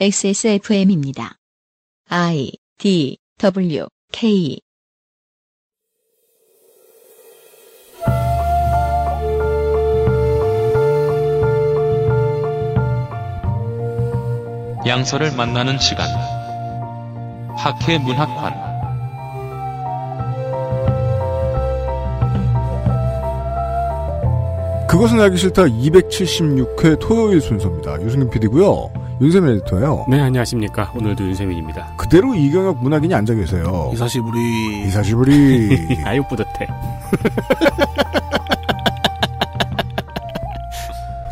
XSFM입니다. I D W K 양서를 만나는 시간. 학회 문학관. 그것은 알기 싫다 276회 토요일 순서입니다. 유승균 PD고요. 윤세민 에디터예요. 네, 안녕하십니까. 오늘도 윤세민입니다. 그대로 이경혁 문학인이 앉아 계세요. 이사시부리 이사시부리. 아유, 뿌듯해.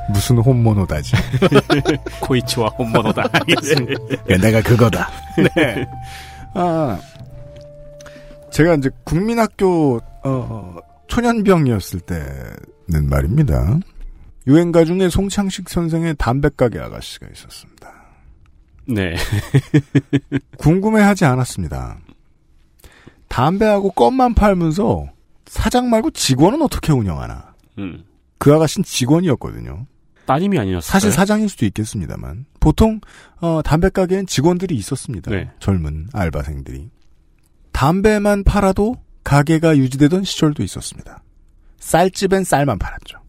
무슨 홈모노다지. 코이치와 홈모노다. 야, 내가 그거다. 네. 아, 제가 이제 국민학교, 어, 초년병이었을 때는 말입니다. 유행가 중에 송창식 선생의 담배가게 아가씨가 있었습니다. 네. 궁금해하지 않았습니다. 담배하고 껌만 팔면서 사장 말고 직원은 어떻게 운영하나? 음. 그 아가씨는 직원이었거든요. 따님이 아니었어요. 사실 사장일 수도 있겠습니다만 보통 어, 담배 가게엔 직원들이 있었습니다. 네. 젊은 알바생들이 담배만 팔아도 가게가 유지되던 시절도 있었습니다. 쌀집엔 쌀만 팔았죠.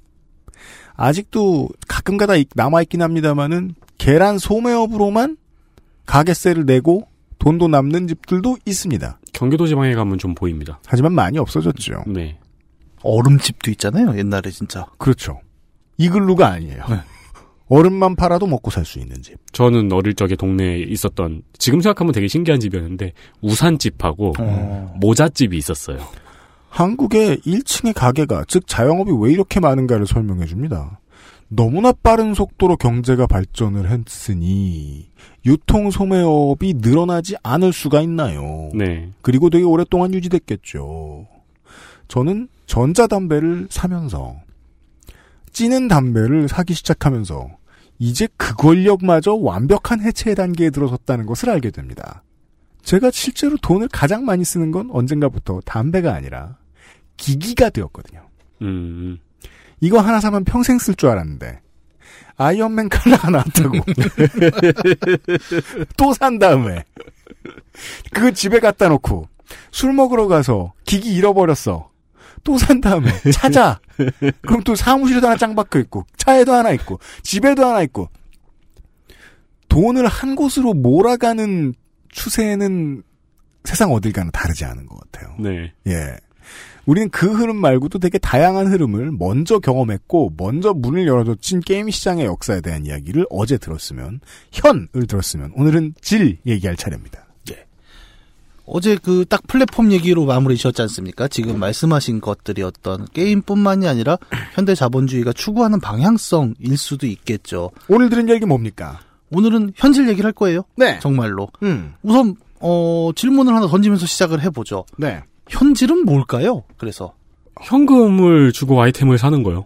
아직도 가끔가다 남아있긴 합니다만은 계란 소매업으로만 가게세를 내고 돈도 남는 집들도 있습니다. 경기도 지방에 가면 좀 보입니다. 하지만 많이 없어졌죠. 네. 얼음집도 있잖아요. 옛날에 진짜. 그렇죠. 이글루가 아니에요. 얼음만 팔아도 먹고 살 수 있는 집. 저는 어릴 적에 동네에 있었던, 지금 생각하면 되게 신기한 집이었는데, 우산집하고 어. 모자집이 있었어요. 한국의 1층의 가게가 즉 자영업이 왜 이렇게 많은가를 설명해 줍니다. 너무나 빠른 속도로 경제가 발전을 했으니 유통 소매업이 늘어나지 않을 수가 있나요? 네. 그리고 되게 오랫동안 유지됐겠죠. 저는 전자담배를 사면서 찌는 담배를 사기 시작하면서 이제 그 권력마저 완벽한 해체 단계에 들어섰다는 것을 알게 됩니다. 제가 실제로 돈을 가장 많이 쓰는 건 언젠가부터 담배가 아니라 기기가 되었거든요. 음. 이거 하나 사면 평생 쓸 줄 알았는데 아이언맨 칼라가 나왔다고 또 산 다음에 그 집에 갖다 놓고 술 먹으러 가서 기기 잃어버렸어 또 산 다음에 찾아 그럼 또 사무실에도 하나 짱 박혀 있고 차에도 하나 있고 집에도 하나 있고 돈을 한 곳으로 몰아가는 추세는 세상 어딜 가나 다르지 않은 것 같아요. 네. 예. 우리는 그 흐름 말고도 되게 다양한 흐름을 먼저 경험했고 먼저 문을 열어줬진 게임 시장의 역사에 대한 이야기를 어제 들었으면 현을 들었으면 오늘은 질 얘기할 차례입니다. 어제 그 딱 플랫폼 얘기로 마무리 지었지 않습니까? 지금 말씀하신 것들이 어떤 게임뿐만이 아니라 현대 자본주의가 추구하는 방향성일 수도 있겠죠. 오늘 들은 얘기 뭡니까? 오늘은 현실 얘기를 할 거예요. 네. 정말로. 음. 우선 어 질문을 하나 던지면서 시작을 해보죠. 네. 현질은 뭘까요? 그래서 현금을 주고 아이템을 사는 거요.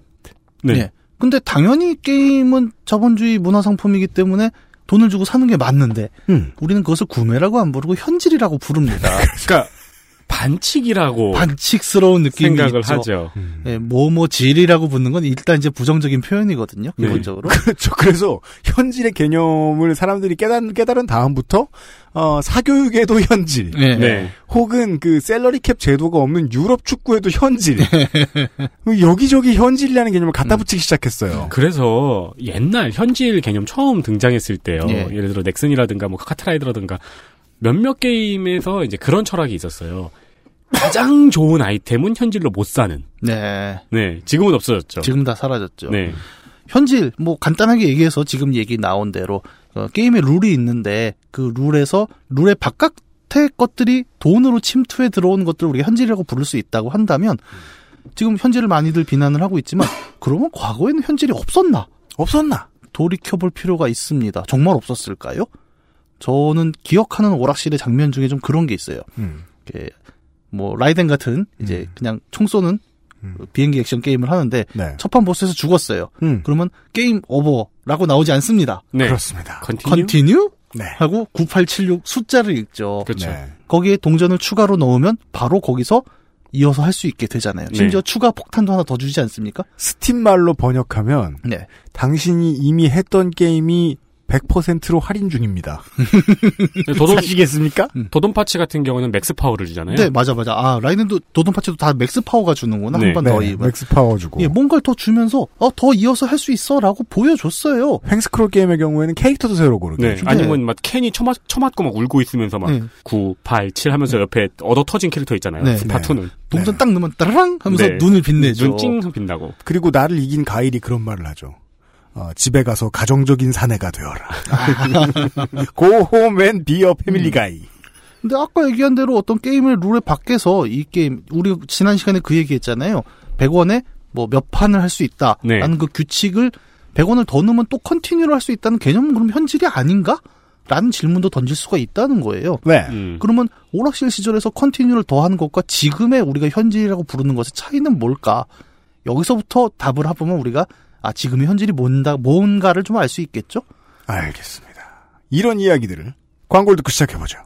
네. 예. 근데 당연히 게임은 자본주의 문화 상품이기 때문에 돈을 주고 사는 게 맞는데 음. 우리는 그것을 구매라고 안 부르고 현질이라고 부릅니다. 그러니까 반칙이라고 반칙스러운 느낌이 생각을 있죠. 하죠. 예, 뭐뭐 질이라고 붙는 건 일단 이제 부정적인 표현이거든요. 네. 기본적으로. 그렇죠. 그래서 현질의 개념을 사람들이 깨달은, 깨달은 다음부터 어, 사교육에도 현질 예. 네. 혹은 그 셀러리 캡 제도가 없는 유럽 축구에도 현질 여기저기 현질이라는 개념을 갖다 붙이기 시작했어요. 그래서 옛날 현질 개념 처음 등장했을 때요. 예. 예를 들어 넥슨이라든가 뭐 카트라이더라든가 몇몇 게임에서 이제 그런 철학이 있었어요. 가장 좋은 아이템은 현질로 못 사는. 네. 네. 지금은 없어졌죠. 지금 다 사라졌죠. 네. 현질 뭐 간단하게 얘기해서 지금 얘기 나온 대로 어, 게임에 룰이 있는데 그 룰에서 룰의 바깥의 것들이 돈으로 침투해 들어오는 것들을 우리가 현질이라고 부를 수 있다고 한다면 지금 현질을 많이들 비난을 하고 있지만 그러면 과거에는 현질이 없었나? 없었나? 돌이켜볼 필요가 있습니다. 정말 없었을까요? 저는 기억하는 오락실의 장면 중에 좀 그런 게 있어요. 음. 이렇게 뭐 라이덴 같은 이제 음. 그냥 총 쏘는 음. 비행기 액션 게임을 하는데 네. 첫판 보스에서 죽었어요. 음. 그러면 게임 오버라고 나오지 않습니다. 네. 그렇습니다. continue. Continue 네. 하고 9876 숫자를 읽죠. 그렇죠. 네. 거기에 동전을 추가로 넣으면 바로 거기서 이어서 할 수 있게 되잖아요. 네. 심지어 추가 폭탄도 하나 더 주지 않습니까? 스팀 말로 번역하면 네. 당신이 이미 했던 게임이 100%로 할인 중입니다. 도돈, 사시겠습니까? 도돈 파츠 같은 경우는 맥스 파워를 주잖아요. 네, 맞아, 맞아. 아, 라이덴도 도돈 파츠도 다 맥스 파워가 주는구나. 네. 한번더 입은. 맥스 파워 주고. 예, 뭔가를 더 주면서, 어, 더 이어서 할 수 있어. 라고 보여줬어요. 횡스크롤 게임의 경우에는 캐릭터도 새로 고르게 네. 해주고. 아니면 막 캔이 처맞, 처맞고 막 울고 있으면서 막 네. 9, 8, 7 하면서 옆에 얻어 터진 캐릭터 있잖아요. 네. 스파투는. 동전 딱 넣으면 따라랑 하면서 네. 눈을 빛내죠. 눈찡 빛나고. 그리고 나를 이긴 가일이 그런 말을 하죠. 어, 집에 가서 가정적인 사내가 되어라. Be a family guy. 근데 아까 얘기한 대로 어떤 게임을 룰에 밖에서 이 게임, 우리 지난 시간에 그 얘기 했잖아요. 100원에 뭐 몇 판을 할 수 있다. 네. 라는 그 규칙을 100원을 더 넣으면 또 continue를 할 수 있다는 개념은 그럼 현질이 아닌가? 라는 질문도 던질 수가 있다는 거예요. 네. 음. 그러면 오락실 시절에서 continue를 더하는 것과 지금의 우리가 현질이라고 부르는 것의 차이는 뭘까? 여기서부터 답을 해보면 우리가 아 지금의 현질이 뭔가 뭔가를 좀 알 수 있겠죠? 알겠습니다. 이런 이야기들을 광고를 듣고 시작해보죠.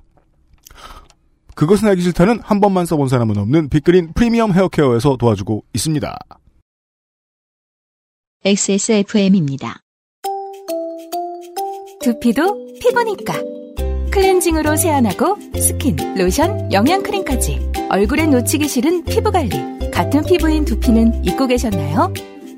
그것은 알기 싫다는 한 번만 써본 사람은 없는 빅그린 프리미엄 헤어케어에서 도와주고 있습니다. XSFM입니다. 두피도 피부니까 클렌징으로 세안하고 스킨, 로션, 영양크림까지 얼굴에 놓치기 싫은 피부관리 같은 피부인 두피는 잊고 계셨나요?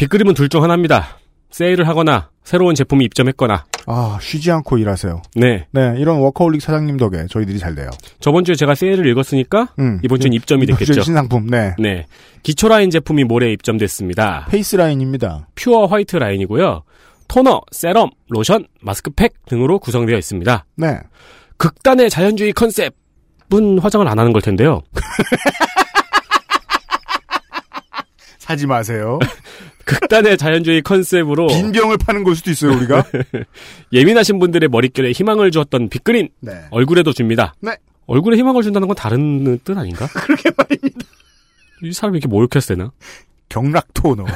빅그린은 둘 중 하나입니다. 세일을 하거나 새로운 제품이 입점했거나. 아, 쉬지 않고 일하세요. 네. 네, 이런 워커홀릭 사장님 덕에 저희들이 잘 돼요. 저번 주에 제가 세일을 읽었으니까 음. 이번 주엔 입점이 됐겠죠. 신상품, 네. 네. 기초 라인 제품이 모레 입점됐습니다. face line입니다. pure white line이고요. 토너, 세럼, 로션, 마스크팩 등으로 구성되어 있습니다. 네. 극단의 자연주의 컨셉은 화장을 안 하는 걸 텐데요. 사지 마세요. 극단의 자연주의 컨셉으로 빈병을 파는 걸 수도 있어요, 우리가. 예민하신 분들의 머릿결에 희망을 주었던 빅그린 네. 얼굴에도 줍니다. 네. 얼굴에 희망을 준다는 건 다른 뜻 아닌가? 그러게 말입니다. 이 사람이 이렇게 모욕했을 때나? 경락 토너.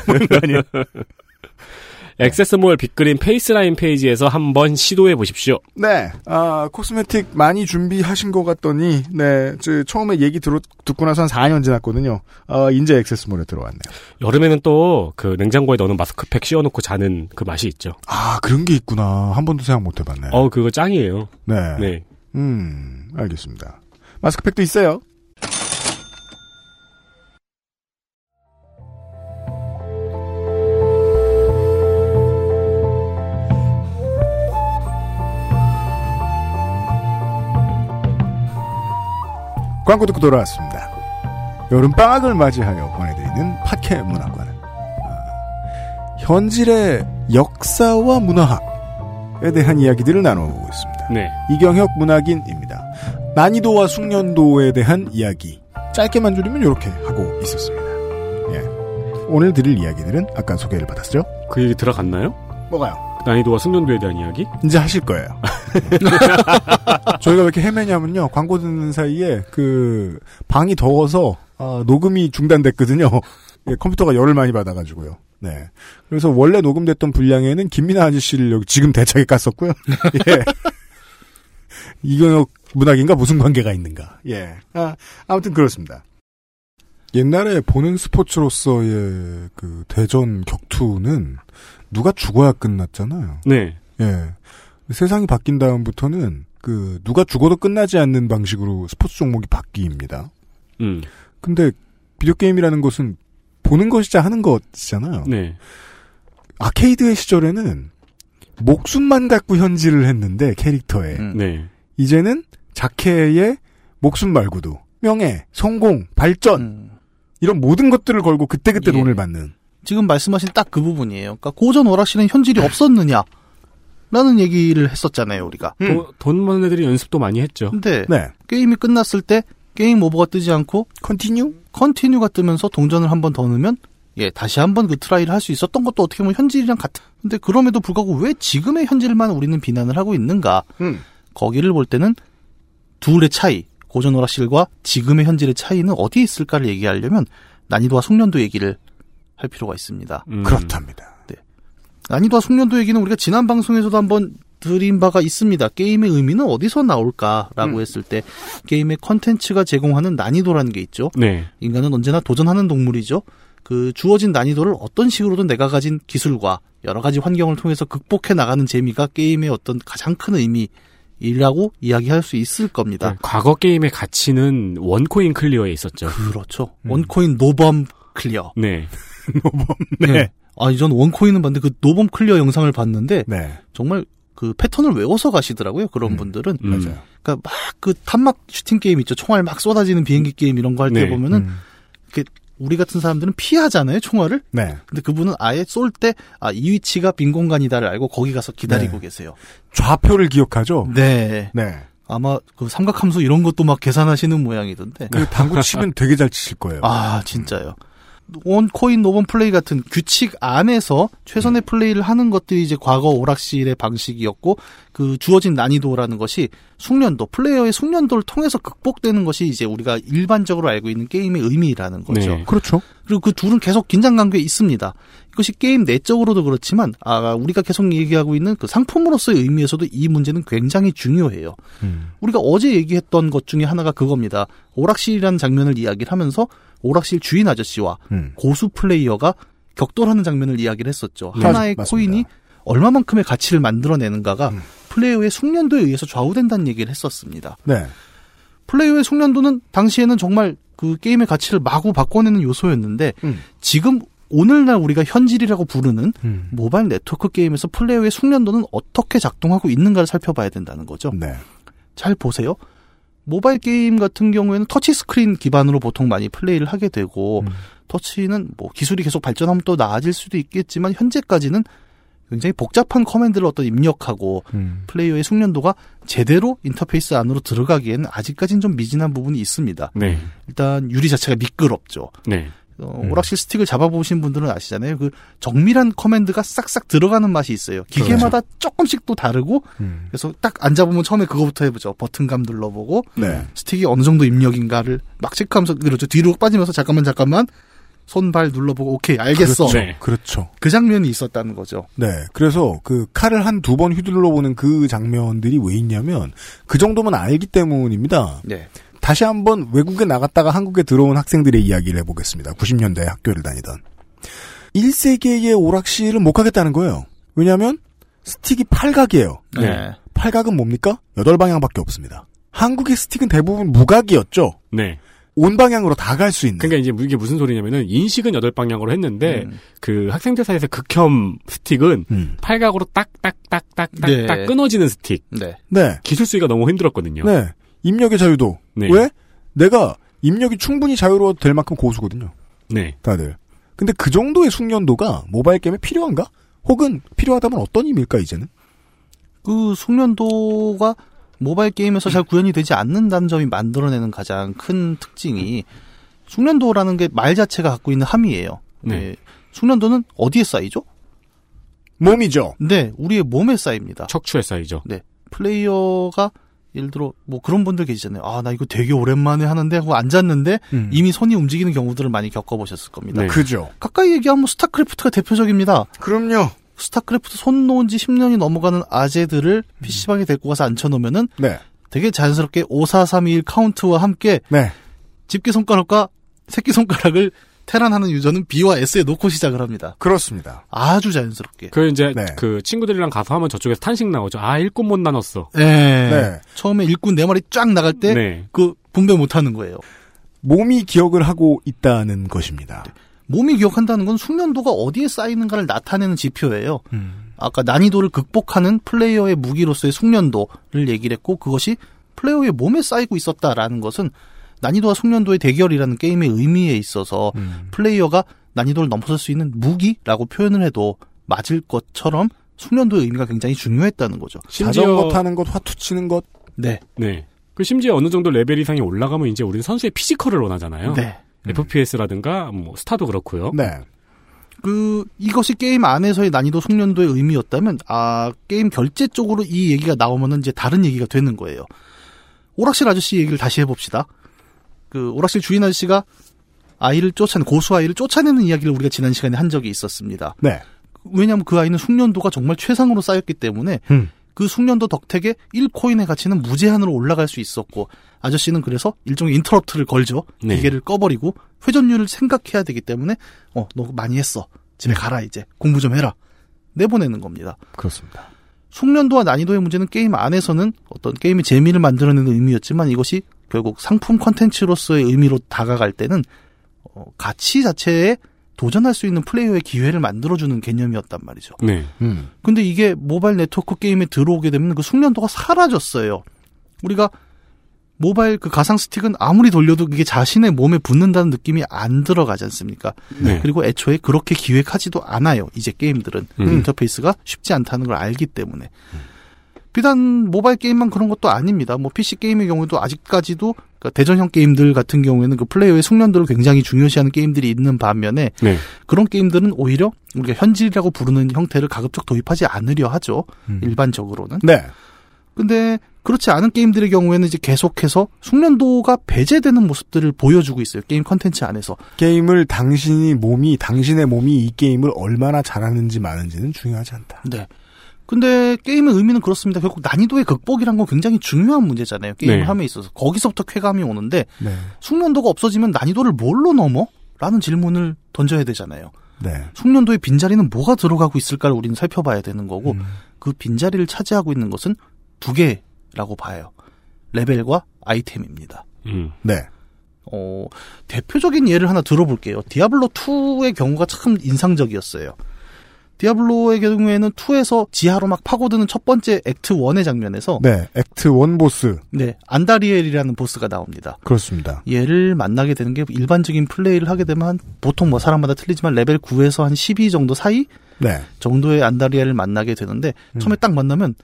아니요. XSMall 빅그린 face line 페이지에서 한번 시도해 보십시오. 네, 아, cosmetic 많이 준비하신 것 같더니, 네, 저 처음에 얘기 들어, 듣고 나서 한 4년 지났거든요. 어, 인제 액세스몰에 들어왔네요. 여름에는 또 그 냉장고에 넣는 마스크팩 씌워놓고 자는 그 맛이 있죠. 아, 그런 게 있구나. 한 번도 생각 못 해봤네. 어, 그거 짱이에요. 네. 네. 음, 알겠습니다. 마스크팩도 있어요. 광고 듣고 돌아왔습니다. 여름방학을 맞이하여 보내드리는 팟캐 문학관은 아, 현질의 역사와 문화학에 대한 이야기들을 나눠보고 있습니다. 네. 이경혁 문학인입니다. 난이도와 숙련도에 대한 이야기 짧게만 줄이면 이렇게 하고 있었습니다. 예. 오늘 드릴 이야기들은 아까 소개를 받았죠? 그 얘기 들어갔나요? 뭐가요? 난이도와 숙련도에 대한 이야기? 이제 하실 거예요. 저희가 왜 이렇게 헤매냐면요. 광고 듣는 사이에 그 방이 더워서 아, 녹음이 중단됐거든요. 예, 컴퓨터가 열을 많이 받아가지고요. 네. 그래서 원래 녹음됐던 분량에는 김민아 아저씨를 여기 지금 대차게 깠었고요. 예. 이경혁 문학인가 무슨 관계가 있는가. 예. 아, 아무튼 그렇습니다. 옛날에 보는 스포츠로서의 그 대전 격투는 누가 죽어야 끝났잖아요. 네. 예. 세상이 바뀐 다음부터는 그 누가 죽어도 끝나지 않는 방식으로 스포츠 종목이 바뀝니다. 음. 근데 비디오 게임이라는 것은 보는 것이자 하는 것이잖아요. 네. 아케이드의 시절에는 목숨만 갖고 현질을 했는데 캐릭터에 음. 네. 이제는 자케의 목숨 말고도 명예, 성공, 발전 음. 이런 모든 것들을 걸고 그때그때 예. 돈을 받는 지금 말씀하신 딱 그 부분이에요. 그러니까 고전 오락실은 현질이 없었느냐? 라는 얘기를 했었잖아요, 우리가. 도- 돈 많은 애들이 연습도 많이 했죠. 근데 네. 게임이 끝났을 때 게임 오버가 뜨지 않고 Continue? Continue가 뜨면서 동전을 한 번 더 넣으면 예, 다시 한번 그 try를 할 수 있었던 것도 어떻게 보면 현질이랑 같은. 근데 그럼에도 불구하고 왜 지금의 현질만 우리는 비난을 하고 있는가? 음. 거기를 볼 때는 둘의 차이, 고전 오락실과 지금의 현질의 차이는 어디에 있을까를 얘기하려면 난이도와 숙련도 얘기를 할 필요가 있습니다. 음. 그렇답니다. 난이도와 숙련도 얘기는 우리가 지난 방송에서도 한번 드린 바가 있습니다. 게임의 의미는 어디서 나올까라고 음. 했을 때 게임의 컨텐츠가 제공하는 난이도라는 게 있죠. 네. 인간은 언제나 도전하는 동물이죠. 그 주어진 난이도를 어떤 식으로든 내가 가진 기술과 여러 가지 환경을 통해서 극복해 나가는 재미가 게임의 어떤 가장 큰 의미 이라고 이야기할 수 있을 겁니다. 네, 과거 게임의 가치는 one coin clear에 있었죠. 그렇죠. One coin no bomb clear. 네. 네. 아, 전 one coin은 봤는데 그 no bomb clear 영상을 봤는데 네. 정말 그 패턴을 외워서 가시더라고요. 그런 음. 분들은. 음. 맞아요. 그러니까 막 그 탄막 슈팅 게임 있죠. 총알 막 쏟아지는 비행기 게임 이런 거 할때 네. 보면은 음. 우리 같은 사람들은 피하잖아요, 총알을. 네. 근데 그분은 아예 쏠 때 아, 이 위치가 빈 공간이다를 알고 거기 가서 기다리고 네. 계세요. 좌표를 기억하죠. 네. 네. 아마 그 삼각함수 이런 것도 막 계산하시는 모양이던데. 그 당구 치면 되게 잘 치실 거예요. 아, 진짜요. 원코인 노번 플레이 같은 규칙 안에서 최선의 플레이를 하는 것들이 이제 과거 오락실의 방식이었고 그 주어진 난이도라는 것이 숙련도 플레이어의 숙련도를 통해서 극복되는 것이 이제 우리가 일반적으로 알고 있는 게임의 의미라는 거죠. 네. 그렇죠. 그리고 그 둘은 계속 긴장 관계에 있습니다. 이것이 게임 내적으로도 그렇지만 아 우리가 계속 얘기하고 있는 그 상품으로서의 의미에서도 이 문제는 굉장히 중요해요. 음. 우리가 어제 얘기했던 것 중에 하나가 그겁니다. 오락실이라는 장면을 이야기를 하면서 오락실 주인 아저씨와 음. 고수 플레이어가 격돌하는 장면을 이야기를 했었죠. 네, 하나의 맞습니다. 코인이 얼마만큼의 가치를 만들어내는가가 음. 플레이어의 숙련도에 의해서 좌우된다는 얘기를 했었습니다. 네. 플레이어의 숙련도는 당시에는 정말 그 게임의 가치를 마구 바꿔내는 요소였는데 음. 지금 오늘날 우리가 현질이라고 부르는 음. 모바일 네트워크 게임에서 플레이어의 숙련도는 어떻게 작동하고 있는가를 살펴봐야 된다는 거죠. 네. 잘 보세요. 모바일 게임 같은 경우에는 터치 스크린 기반으로 보통 많이 플레이를 하게 되고 음. 터치는 뭐 기술이 계속 발전하면 또 나아질 수도 있겠지만 현재까지는 굉장히 복잡한 커맨드를 어떤 입력하고 음. 플레이어의 숙련도가 제대로 인터페이스 안으로 들어가기에는 아직까지는 좀 미진한 부분이 있습니다. 네. 일단 유리 자체가 미끄럽죠. 네. 어, 음. 오락실 스틱을 잡아보신 분들은 아시잖아요. 그 정밀한 커맨드가 싹싹 들어가는 맛이 있어요. 기계마다 조금씩 또 다르고 음. 그래서 딱 앉아보면 처음에 그거부터 해보죠. 버튼감 눌러보고 네. 스틱이 어느 정도 입력인가를 막 체크하면서 그렇죠. 뒤로 빠지면서 잠깐만 잠깐만 손발 눌러보고 오케이 알겠어. 그렇죠. 네. 그렇죠. 그 장면이 있었다는 거죠. 네. 그래서 그 칼을 한 두 번 휘둘러 보는 그 장면들이 왜 있냐면 그 정도면 알기 때문입니다. 네. 다시 한번 외국에 나갔다가 한국에 들어온 학생들의 이야기를 해보겠습니다. 90년대에 학교를 다니던. 1세기의 오락실을 못 가겠다는 거예요. 왜냐하면 스틱이 팔각이에요. 네. 팔각은 뭡니까? 8방향밖에 없습니다. 한국의 스틱은 대부분 무각이었죠. 네. 온 방향으로 다 갈 수 있는. 그러니까 이제 이게 무슨 소리냐면은 인식은 여덟 방향으로 했는데 음. 그 학생들 사이에서 극혐 스틱은 음. 팔각으로 딱딱딱딱딱딱 네. 끊어지는 스틱. 네. 네. 기술 쓰기가 너무 힘들었거든요. 네. 입력의 자유도. 네. 왜? 내가 입력이 충분히 자유로워도 될 만큼 고수거든요. 네. 다들. 근데 그 정도의 숙련도가 모바일 게임에 필요한가? 혹은 필요하다면 어떤 의미일까, 이제는? 그 숙련도가 모바일 게임에서 잘 구현이 되지 않는다는 점이 만들어내는 가장 큰 특징이 숙련도라는 게 말 자체가 갖고 있는 함의예요. 네. 숙련도는 어디에 쌓이죠? 몸이죠. 네, 우리의 몸에 쌓입니다. 척추에 쌓이죠. 플레이어가 예를 들어 뭐 그런 분들 계시잖아요. 아, 나 이거 되게 오랜만에 하는데 하고 앉았는데 음. 이미 손이 움직이는 경우들을 많이 겪어보셨을 겁니다. 네. 그죠. 가까이 얘기하면 스타크래프트가 대표적입니다. 그럼요. 스타크래프트 손 놓은 지 10년이 넘어가는 아재들을 PC방에 데리고 가서 앉혀놓으면은 네. 되게 자연스럽게 5, 4, 3, 2, 1 카운트와 함께 네. 집게 손가락과 새끼 손가락을 테란하는 유저는 B와 S에 놓고 시작을 합니다. 그렇습니다. 아주 자연스럽게. 그 이제 네. 그 친구들이랑 가서 하면 저쪽에서 탄식 나오죠. 아 일꾼 못 나눴어. 네. 네. 처음에 일꾼 네 마리 쫙 나갈 때 네. 그 분배 못 하는 거예요. 몸이 기억을 하고 있다는 것입니다. 몸이 기억한다는 건 숙련도가 어디에 쌓이는가를 나타내는 지표예요. 음. 아까 난이도를 극복하는 플레이어의 무기로서의 숙련도를 얘기를 했고 그것이 플레이어의 몸에 쌓이고 있었다라는 것은 난이도와 숙련도의 대결이라는 게임의 의미에 있어서 음. 플레이어가 난이도를 넘어설 수 있는 무기라고 표현을 해도 맞을 것처럼 숙련도의 의미가 굉장히 중요했다는 거죠. 자전거 타는 것, 화투 치는 것. 네. 네. 그 심지어 어느 정도 레벨 이상이 올라가면 이제 우리는 선수의 physical을 원하잖아요. 네. FPS라든가 뭐 스타도 그렇고요. 네. 그 이것이 게임 안에서의 난이도 숙련도의 의미였다면 아 게임 결제 쪽으로 이 얘기가 나오면은 이제 다른 얘기가 되는 거예요. 오락실 아저씨 얘기를 다시 해봅시다. 그 오락실 주인 아저씨가 아이를 쫓아내 고수 아이를 쫓아내는 이야기를 우리가 지난 시간에 한 적이 있었습니다. 네. 왜냐하면 그 아이는 숙련도가 정말 최상으로 쌓였기 때문에 음. 그 숙련도 덕택에 1 coin의 가치는 무제한으로 올라갈 수 있었고 아저씨는 그래서 일종의 interrupt를 걸죠. 네. 기계를 꺼버리고 회전율을 생각해야 되기 때문에 어 너 많이 했어. 집에 가라 이제 공부 좀 해라. 내보내는 겁니다. 그렇습니다. 숙련도와 난이도의 문제는 게임 안에서는 어떤 게임의 재미를 만들어내는 의미였지만 이것이 결국 상품 컨텐츠로서의 의미로 다가갈 때는 어, 가치 자체에 도전할 수 있는 플레이어의 기회를 만들어주는 개념이었단 말이죠. 네. 음. 근데 이게 모바일 네트워크 게임에 들어오게 되면 그 숙련도가 사라졌어요. 우리가 모바일 그 가상 스틱은 아무리 돌려도 이게 자신의 몸에 붙는다는 느낌이 안 들어가지 않습니까? 네. 그리고 애초에 그렇게 기획하지도 않아요. 이제 게임들은 음. 인터페이스가 쉽지 않다는 걸 알기 때문에. 비단 모바일 게임만 그런 것도 아닙니다. 뭐 PC 게임의 경우도 아직까지도 그러니까 대전형 게임들 같은 경우에는 그 플레이어의 숙련도를 굉장히 중요시하는 게임들이 있는 반면에 네. 그런 게임들은 오히려 우리가 현질이라고 부르는 형태를 가급적 도입하지 않으려 하죠. 음. 일반적으로는. 네. 근데 그렇지 않은 게임들의 경우에는 이제 계속해서 숙련도가 배제되는 모습들을 보여주고 있어요. 게임 컨텐츠 안에서. 게임을 당신이 몸이 당신의 몸이 이 게임을 얼마나 잘하는지 마는지는 중요하지 않다. 네. 근데 게임의 의미는 그렇습니다. 결국 난이도의 극복이란 건 굉장히 중요한 문제잖아요. 게임을 네. 함에 있어서. 거기서부터 쾌감이 오는데 네. 숙련도가 없어지면 난이도를 뭘로 넘어? 라는 질문을 던져야 되잖아요. 네. 숙련도의 빈자리는 뭐가 들어가고 있을까를 우리는 살펴봐야 되는 거고 음. 그 빈자리를 차지하고 있는 것은 두 개라고 봐요. 레벨과 아이템입니다. 음. 네. 어, 대표적인 예를 하나 들어볼게요. 디아블로 2의 경우가 참 인상적이었어요. 디아블로의 경우에는 2에서 지하로 막 파고드는 첫 번째 act 1의 장면에서 네. act one 보스. 네, 안다리엘이라는 보스가 나옵니다. 그렇습니다. 얘를 만나게 되는 게 일반적인 플레이를 하게 되면 한- 보통 뭐 사람마다 틀리지만 레벨 9에서 한 12 정도 사이 네. 정도의 안다리엘을 만나게 되는데 처음에 딱 만나면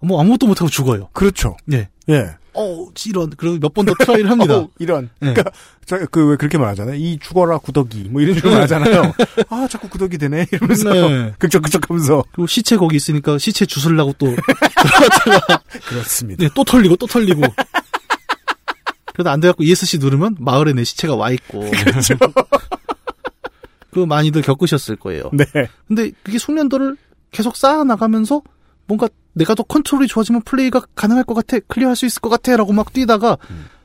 뭐 아무것도 못하고 죽어요. 그렇죠. 네. 예. 어, 이런 그리고 몇 번 더 try를 합니다. 어, 이런. 네. 그러니까 그 왜 그렇게 말하잖아요. 이 죽어라 구더기 뭐 이런 식으로 말하잖아요. 아 자꾸 구더기 되네 이러면서 네. 긁적긁적하면서 그리고 시체 거기 있으니까 시체 주울라고 또 그렇습니다. 네, 또 털리고 또 털리고. 그래도 안 돼갖고 ESC 누르면 마을에 내 시체가 와 있고. 그렇죠. 그거 많이들 겪으셨을 거예요. 네. 근데 그게 숙련도를 계속 쌓아 나가면서 뭔가 내가 더 컨트롤이 좋아지면 플레이가 가능할 것 같아, clear할 수 있을 것 같아, 라고 막 뛰다가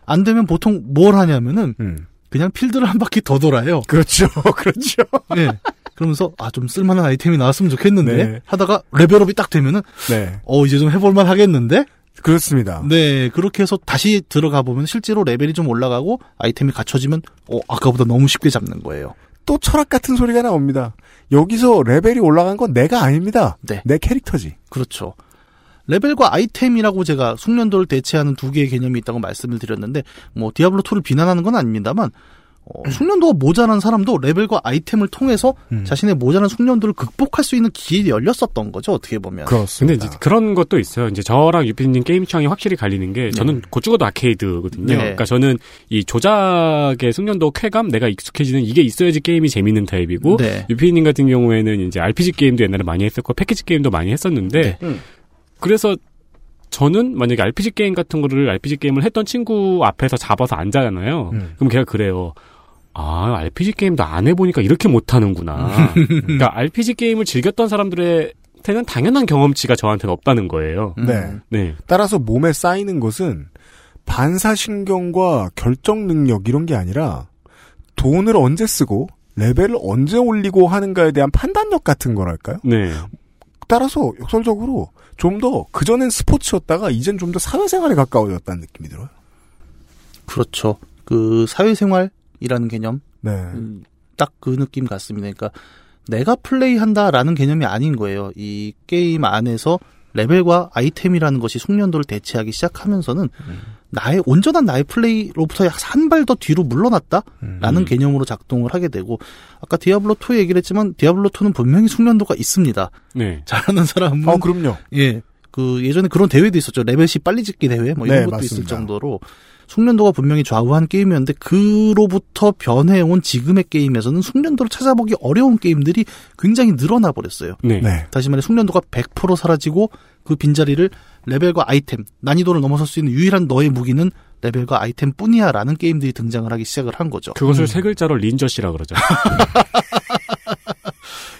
안 되면 보통 뭘 하냐면은 음. 그냥 필드를 한 바퀴 더 돌아요. 그렇죠. 그렇죠. 네. 그러면서 아 좀 쓸만한 아이템이 나왔으면 좋겠는데 네. 하다가 레벨업이 딱 되면은 네. 어 이제 좀 해볼만 하겠는데 그렇습니다. 네, 그렇게 해서 다시 들어가 보면 실제로 레벨이 좀 올라가고 아이템이 갖춰지면 어 아까보다 너무 쉽게 잡는 거예요. 또 철학 같은 소리가 나옵니다. 여기서 레벨이 올라간 건 내가 아닙니다. 네. 내 캐릭터지. 그렇죠. 레벨과 아이템이라고 제가 숙련도를 대체하는 두 개의 개념이 있다고 말씀을 드렸는데 뭐 디아블로 2를 비난하는 건 아닙니다만 어, 숙련도가 모자란 사람도 레벨과 아이템을 통해서 음. 자신의 모자란 숙련도를 극복할 수 있는 길이 열렸었던 거죠. 어떻게 보면. 근데 그렇습니다. 이제 그런 것도 있어요. 이제 저랑 유피님 게임 취향이 확실히 갈리는 게 저는 곧 죽어도 아케이드거든요. 네. 그러니까 저는 이 조작의 숙련도 쾌감 내가 익숙해지는 이게 있어야지 게임이 재밌는 타입이고 네. 유피님 같은 경우에는 이제 RPG 게임도 옛날에 많이 했었고 패키지 게임도 많이 했었는데 네. 음. 그래서 저는 만약에 RPG 게임 같은 거를 RPG 게임을 했던 친구 앞에서 잡아서 앉아잖아요. 음. 그럼 걔가 그래요. 아, RPG 게임도 안 해보니까 이렇게 못하는구나. 그러니까 RPG 게임을 즐겼던 사람들한테는 당연한 경험치가 저한테는 없다는 거예요. 음. 네. 네. 따라서 몸에 쌓이는 것은 반사신경과 결정 능력 이런 게 아니라 돈을 언제 쓰고 레벨을 언제 올리고 하는가에 대한 판단력 같은 거랄까요? 네. 따라서 역설적으로 좀 더 그전엔 스포츠였다가 이젠 좀 더 사회생활에 가까워졌다는 느낌이 들어요. 그렇죠. 그 사회생활 이라는 개념 네. 음, 딱그 느낌 같습니다. 그러니까 내가 플레이한다라는 개념이 아닌 거예요. 이 게임 안에서 레벨과 아이템이라는 것이 숙련도를 대체하기 시작하면서는 나의 온전한 나의 플레이로부터 약 한 발 더 뒤로 물러났다라는 음. 개념으로 작동을 하게 되고 아까 디아블로 2 얘기를 했지만 디아블로 2는 분명히 숙련도가 있습니다. 네. 잘하는 사람은 어, 그럼요. 예. 그 예전에 그런 대회도 있었죠. 레벨 10 빨리 찍기 대회 뭐 이런 네, 것도 맞습니다. 있을 정도로 숙련도가 분명히 좌우한 게임이었는데 그로부터 변해온 지금의 게임에서는 숙련도를 찾아보기 어려운 게임들이 굉장히 늘어나 버렸어요. 네. 네. 다시 말해 숙련도가 100% 사라지고 그 빈자리를 레벨과 아이템, 난이도를 넘어설 수 있는 유일한 너의 무기는 레벨과 아이템 뿐이야 라는 게임들이 등장을 하기 시작을 한 거죠. 그것을 세 글자로 린저씨라 그러죠.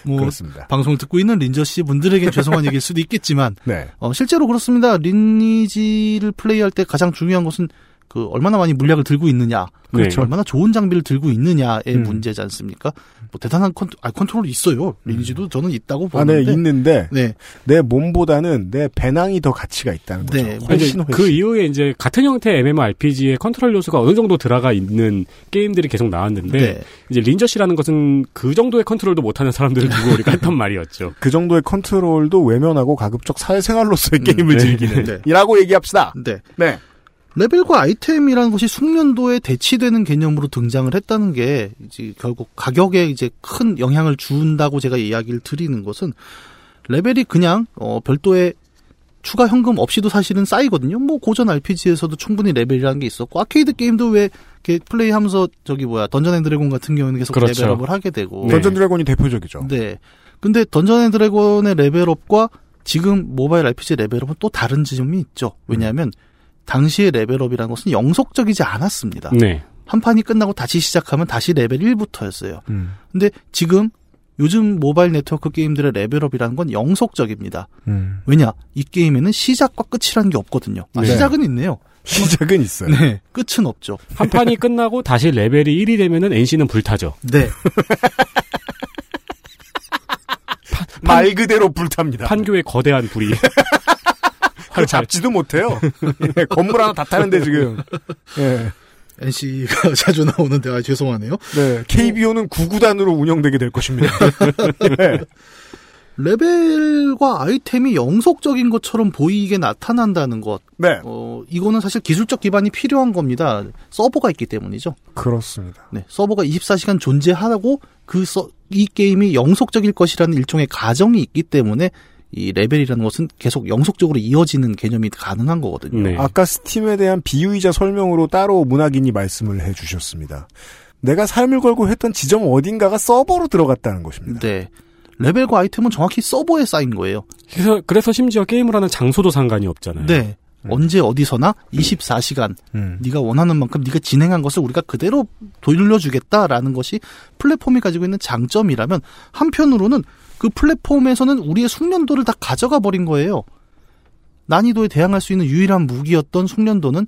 뭐 그렇습니다. 방송을 듣고 있는 린저 씨 분들에게 죄송한 얘기일 수도 있겠지만 네. 어, 실제로 그렇습니다. 리니지를 플레이할 때 가장 중요한 것은 그 얼마나 많이 물약을 들고 있느냐, 그렇죠. 얼마나 좋은 장비를 들고 있느냐의 음. 문제지 않습니까? 뭐 대단한 컨트, 아, 컨트롤이 있어요. 리니지도 저는 있다고 아, 네, 보는데. 있는데 네, 내 몸보다는 내 배낭이 더 가치가 있다는 거죠. 네, 훨씬 이제 훨씬. 그 이후에 이제 같은 형태의 MMORPG의 컨트롤 요소가 어느 정도 들어가 있는 게임들이 계속 나왔는데 네. 이제 린저씨라는 것은 그 정도의 컨트롤도 못하는 사람들을 두고 우리가 했던 말이었죠. 그 정도의 컨트롤도 외면하고 가급적 사회생활로서의 게임을 네. 즐기는 네. 이라고 얘기합시다. 네. 네. 레벨과 아이템이라는 것이 숙련도에 대치되는 개념으로 등장을 했다는 게 이제 결국 가격에 이제 큰 영향을 준다고 제가 이야기를 드리는 것은 레벨이 그냥 어 별도의 추가 현금 없이도 사실은 쌓이거든요. 뭐 고전 RPG에서도 충분히 레벨이라는 게 있었고 아케이드 게임도 왜 이렇게 플레이하면서 저기 뭐야 던전 앤 드래곤 같은 경우는 계속 그렇죠. 레벨업을 하게 되고 네. 던전 드래곤이 대표적이죠. 네. 근데 던전 앤 드래곤의 레벨업과 지금 모바일 RPG 레벨업은 또 다른 지점이 있죠. 왜냐하면 당시의 레벨업이라는 것은 영속적이지 않았습니다. 네. 한 판이 끝나고 다시 시작하면 다시 레벨 1부터였어요. 음. 근데 지금 요즘 모바일 네트워크 게임들의 레벨업이라는 건 영속적입니다. 음. 왜냐? 이 게임에는 시작과 끝이라는 게 없거든요. 아, 네. 시작은 있네요. 시작은 있어요. 네. 끝은 없죠. 한 판이 끝나고 다시 레벨이 1이 되면은 NC는 불타죠. 네. 말 그대로 불탑니다. 판교의 거대한 불이. 그 잡지도 못해요. 예, 건물 하나 다 타는데 지금. 예. NC가 자주 나오는데 아 죄송하네요. 네. KBO는 구구단으로 운영되게 될 것입니다. 예. 레벨과 아이템이 영속적인 것처럼 보이게 나타난다는 것. 네. 어, 이거는 사실 기술적 기반이 필요한 겁니다. 서버가 있기 때문이죠. 그렇습니다. 네, 서버가 24시간 존재하고 그 서, 이 게임이 영속적일 것이라는 일종의 가정이 있기 때문에 이 레벨이라는 것은 계속 영속적으로 이어지는 개념이 가능한 거거든요. 네. 아까 스팀에 대한 비유이자 설명으로 따로 문학인이 말씀을 해 주셨습니다. 내가 삶을 걸고 했던 지점 어딘가가 서버로 들어갔다는 것입니다. 네. 레벨과 아이템은 정확히 서버에 쌓인 거예요. 그래서, 그래서 심지어 게임을 하는 장소도 상관이 없잖아요. 네. 언제 어디서나 24시간 음. 네가 원하는 만큼 네가 진행한 것을 우리가 그대로 돌려주겠다라는 것이 플랫폼이 가지고 있는 장점이라면 한편으로는 그 플랫폼에서는 우리의 숙련도를 다 가져가 버린 거예요. 난이도에 대항할 수 있는 유일한 무기였던 숙련도는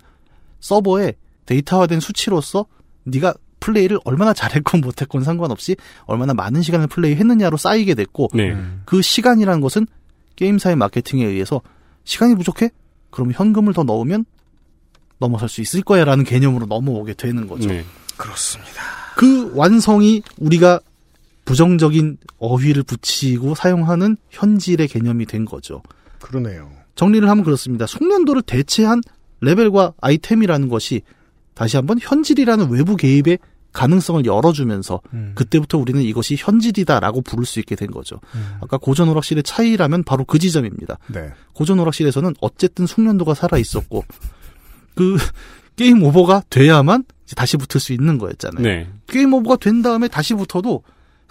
서버에 데이터화된 수치로서 네가 플레이를 얼마나 잘했건 못했건 상관없이 얼마나 많은 시간을 플레이했느냐로 쌓이게 됐고 네. 그 시간이라는 것은 게임사의 마케팅에 의해서 시간이 부족해? 그럼 현금을 더 넣으면 넘어설 수 있을 거야라는 개념으로 넘어오게 되는 거죠. 네. 그렇습니다. 그 완성이 우리가 부정적인 어휘를 붙이고 사용하는 현질의 개념이 된 거죠. 그러네요. 정리를 하면 그렇습니다. 숙련도를 대체한 레벨과 아이템이라는 것이 다시 한번 현질이라는 외부 개입의 가능성을 열어주면서 음. 그때부터 우리는 이것이 현질이다라고 부를 수 있게 된 거죠. 음. 아까 고전 오락실의 차이라면 바로 그 지점입니다. 네. 고전 오락실에서는 어쨌든 숙련도가 살아 있었고 그 게임 오버가 돼야만 다시 붙을 수 있는 거였잖아요. 네. 게임 오버가 된 다음에 다시 붙어도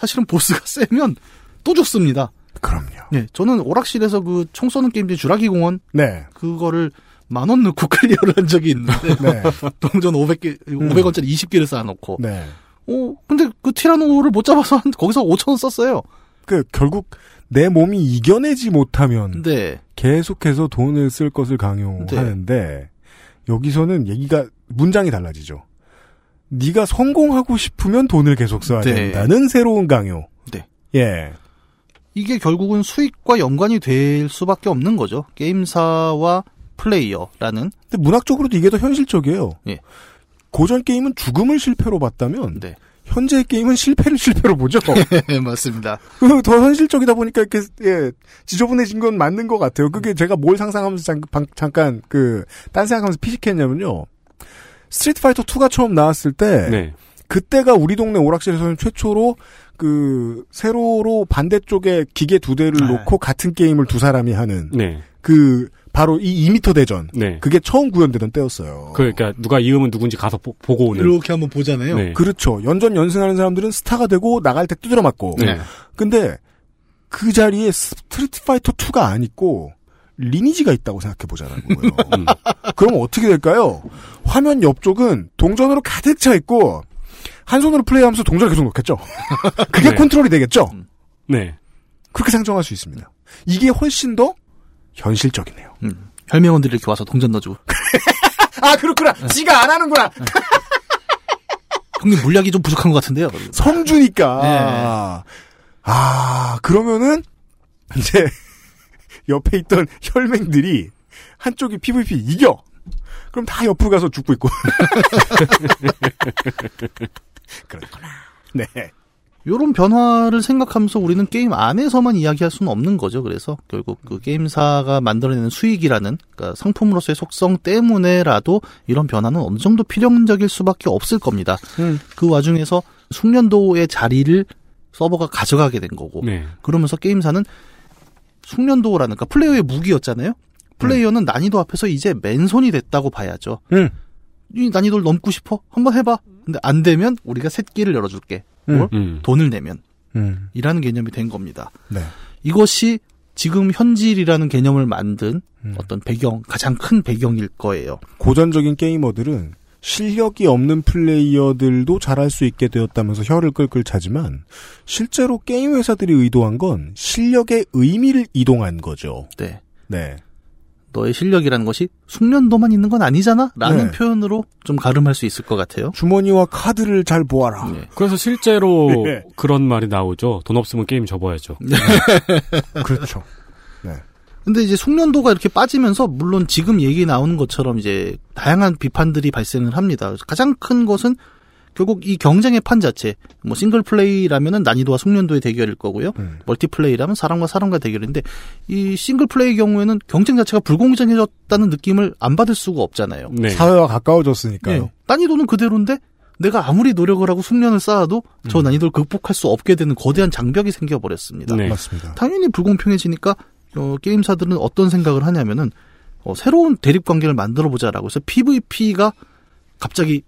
사실은 보스가 세면 또 죽습니다. 그럼요. 네, 저는 오락실에서 그 총 쏘는 게임 중에 주라기 공원 네. 그거를 만 원 넣고 클리어를 한 적이 있는데 네. 동전 500개 500원짜리 20개를 쌓아놓고 네. 어 근데 그 티라노를 못 잡아서 한 거기서 5천 원 썼어요. 그 결국 내 몸이 이겨내지 못하면 네, 계속해서 돈을 쓸 것을 강요하는데 여기서는 얘기가 문장이 달라지죠. 네가 성공하고 싶으면 돈을 계속 써야 네. 된다는 새로운 강요. 네. 예. 이게 결국은 수익과 연관이 될 수밖에 없는 거죠. 게임사와 플레이어라는 근데 문학적으로도 이게 더 현실적이에요. 예. 고전 게임은 죽음을 실패로 봤다면 네, 현재 게임은 실패를 실패로 보죠. 맞습니다. 그더 현실적이다 보니까 이렇게 예 지저분해진 건 맞는 것 같아요. 그게 제가 뭘 상상하면서 잠, 방- 잠깐 그 딴 생각하면서 피식했냐면요. 스트리트 파이터 2가 처음 나왔을 때 네. 그때가 우리 동네 오락실에서는 최초로 그 세로로 반대쪽에 기계 두 대를 네. 놓고 같은 게임을 두 사람이 하는 네. 그 바로 이 2미터 대전. 네. 그게 처음 구현되던 때였어요. 그, 그러니까 누가 이놈은 누군지 가서 보, 고 오는. 이렇게 한번 보잖아요. 네. 그렇죠. 연전 연승하는 사람들은 스타가 되고 나갈 때 두드려 맞고. 네. 근데 그 자리에 스트리트 파이터 2가 안 있고 리니지가 있다고 생각해 보자는 거예요. 음. 그럼 어떻게 될까요? 화면 옆쪽은 동전으로 가득 차 있고 한 손으로 플레이하면서 동전을 계속 놓겠죠. 그게 네. 컨트롤이 되겠죠. 네. 그렇게 상정할 수 있습니다. 이게 훨씬 더 현실적이네요. 음. 혈맹원들이 이렇게 와서 동전 넣어주고. 아 그렇구나. 지가 안 하는구나. 형님 물약이 좀 부족한 것 같은데요. 성주니까. 네. 아, 그러면은, 이제, 옆에 있던 혈맹들이 한쪽이 PVP 이겨. 그럼 다 옆으로 가서 죽고 있고. 그렇구나. 네. 요런 변화를 생각하면서 우리는 게임 안에서만 이야기할 수는 없는 거죠. 그래서 결국 그 게임사가 만들어내는 수익이라는 그러니까 상품으로서의 속성 때문에라도 이런 변화는 어느 정도 필연적일 수밖에 없을 겁니다. 음. 그 와중에서 숙련도의 자리를 서버가 가져가게 된 거고 네. 그러면서 게임사는 숙련도라는 그러니까 플레이어의 무기였잖아요. 플레이어는 난이도 앞에서 이제 맨손이 됐다고 봐야죠. 음. 이 난이도를 넘고 싶어? 한번 해봐. 근데 안 되면 우리가 새끼를 열어줄게. 음. 뭘? 음. 돈을 내면. 음. 이라는 개념이 된 겁니다. 네. 이것이 지금 현질이라는 개념을 만든 음. 어떤 배경, 가장 큰 배경일 거예요. 고전적인 게이머들은 실력이 없는 플레이어들도 잘할 수 있게 되었다면서 혀를 끌끌 차지만 실제로 게임 회사들이 의도한 건 실력의 의미를 이동한 거죠. 네. 네. 너의 실력이라는 것이 숙련도만 있는 건 아니잖아? 라는 네. 표현으로 좀 가름할 수 있을 것 같아요. 주머니와 카드를 잘 모아라. 네. 그래서 실제로 네. 그런 말이 나오죠. 돈 없으면 게임 접어야죠. 그렇죠. 근데 이제 숙련도가 이렇게 빠지면서 물론 지금 얘기 나오는 것처럼 이제 다양한 비판들이 발생을 합니다. 가장 큰 것은 결국 이 경쟁의 판 자체, 뭐 싱글 플레이라면은 난이도와 숙련도의 대결일 거고요. 음. 멀티 플레이라면 사람과 사람과 대결인데 이 싱글 플레이 경우에는 경쟁 자체가 불공정해졌다는 느낌을 안 받을 수가 없잖아요. 네. 사회와 가까워졌으니까요. 네. 난이도는 그대로인데 내가 아무리 노력을 하고 숙련을 쌓아도 저 음. 난이도를 극복할 수 없게 되는 거대한 장벽이 생겨버렸습니다. 네. 맞습니다. 당연히 불공평해지니까 어, 게임사들은 어떤 생각을 하냐면은 어, 새로운 대립 관계를 만들어 보자라고 해서 PVP가 갑자기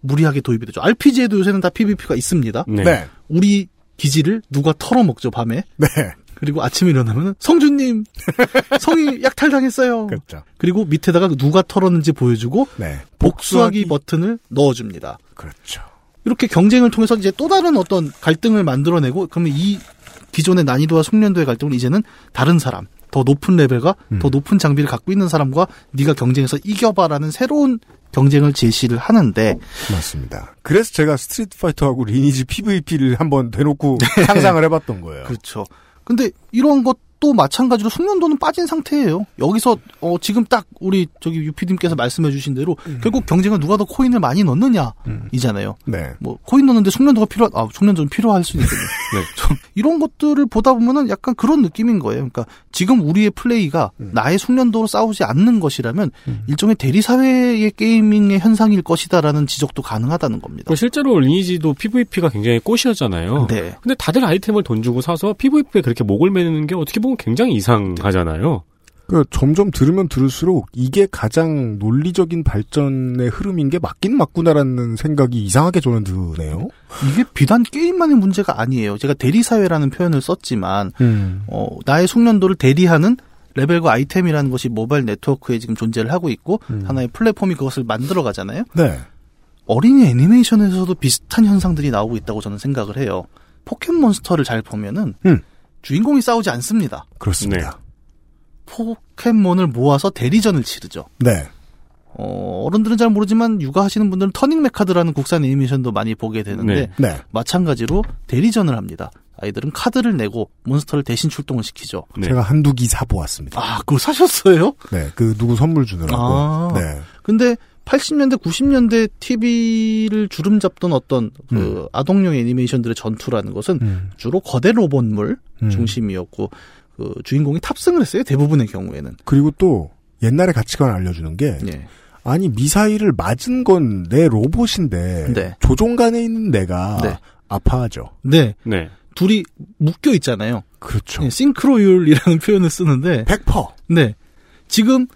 무리하게 도입이 되죠. RPG에도 요새는 다 PVP가 있습니다. 네. 네. 우리 기지를 누가 털어먹죠 밤에. 네. 그리고 아침에 일어나면은 성주님 성이 약탈당했어요. 그렇죠. 그리고 밑에다가 누가 털었는지 보여주고 네. 복수하기 버튼을 넣어줍니다. 그렇죠. 이렇게 경쟁을 통해서 이제 또 다른 어떤 갈등을 만들어내고 그러면 이 기존의 난이도와 숙련도의 갈등을 이제는 다른 사람, 더 높은 레벨과 음. 더 높은 장비를 갖고 있는 사람과 네가 경쟁해서 이겨봐라는 새로운 경쟁을 제시를 하는데 맞습니다. 그래서 제가 스트리트 파이터하고 리니지 PVP를 한번 대놓고 상상을 해봤던 거예요. 그렇죠. 근데 이런 것 도 마찬가지로 숙련도는 빠진 상태예요. 여기서 어 지금 딱 우리 저기 유피님께서 말씀해주신 대로 결국 경쟁은 누가 더 코인을 많이 넣느냐 음. 이잖아요. 네. 뭐 코인 넣는데 숙련도가 필요한 아 숙련도 는 필요할 수 있거든요. 네. 좀 이런 것들을 보다 보면은 약간 그런 느낌인 거예요. 그러니까 지금 우리의 플레이가 음. 나의 숙련도로 싸우지 않는 것이라면 일종의 대리 사회의 게이밍의 현상일 것이다라는 지적도 가능하다는 겁니다. 그 실제로 리니지도 PVP가 굉장히 꽃이었잖아요. 네. 근데 다들 아이템을 돈 주고 사서 PVP에 그렇게 목을 매는 게 어떻게 보면 굉장히 이상하잖아요. 그 점점 들으면 들을수록 이게 가장 논리적인 발전의 흐름인 게 맞긴 맞구나라는 생각이 이상하게 저는 드네요. 이게 비단 게임만의 문제가 아니에요. 제가 대리 사회라는 표현을 썼지만 음. 어, 나의 숙련도를 대리하는 레벨과 아이템이라는 것이 모바일 네트워크에 지금 존재를 하고 있고 음. 하나의 플랫폼이 그것을 만들어 가잖아요. 네. 어린이 애니메이션에서도 비슷한 현상들이 나오고 있다고 저는 생각을 해요. 포켓몬스터를 잘 보면은 음. 주인공이 싸우지 않습니다. 그렇습니다. 포켓몬을 모아서 대리전을 치르죠. 네. 어, 어른들은 잘 모르지만 육아하시는 분들은 터닝 메카드라는 국산 애니메이션도 많이 보게 되는데 네. 네. 마찬가지로 대리전을 합니다. 아이들은 카드를 내고 몬스터를 대신 출동을 시키죠. 네. 제가 한두 기 사보았습니다. 아, 그거 사셨어요? 네. 그 누구 선물 주느라고. 아. 네. 근데 80년대, 90년대 TV를 주름 잡던 어떤 그 아동용 애니메이션들의 전투라는 것은 음. 주로 거대 로봇물 음. 중심이었고 그 주인공이 탑승을 했어요. 대부분의 경우에는. 그리고 또 옛날의 가치관을 알려주는 게 예. 아니 미사일을 맞은 건 내 로봇인데 네. 조종간에 있는 내가 네. 아파하죠. 네. 네. 둘이 묶여 있잖아요. 그렇죠. 네, 싱크로율이라는 표현을 쓰는데 100%. 네. 지금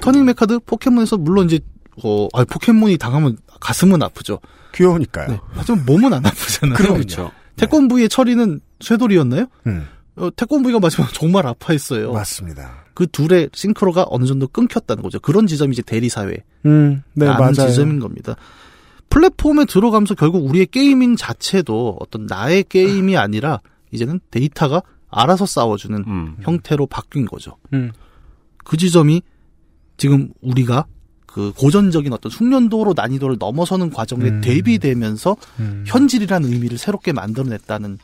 터닝 메카드 포켓몬에서 물론 이제 어, 아, 포켓몬이 당하면 가슴은 아프죠. 귀여우니까요. 네. 하지만 몸은 안 아프잖아요. 그렇죠. 태권브이의 철이는 쇠돌이였나요? 음, 어, 태권브이가 마지막 정말 아파했어요. 맞습니다. 그 둘의 싱크로가 어느 정도 끊겼다는 거죠. 그런 지점이 이제 대리 사회. 음, 네, 맞아요. 지점인 겁니다. 플랫폼에 들어가면서 결국 우리의 게이밍 자체도 어떤 나의 게임이 아니라 이제는 데이터가 알아서 싸워주는 음. 형태로 바뀐 거죠. 음. 그 지점이 지금 우리가 그 고전적인 어떤 숙련도로 난이도를 넘어서는 과정에 음. 대비되면서 음. 현질이라는 의미를 새롭게 만들어냈다는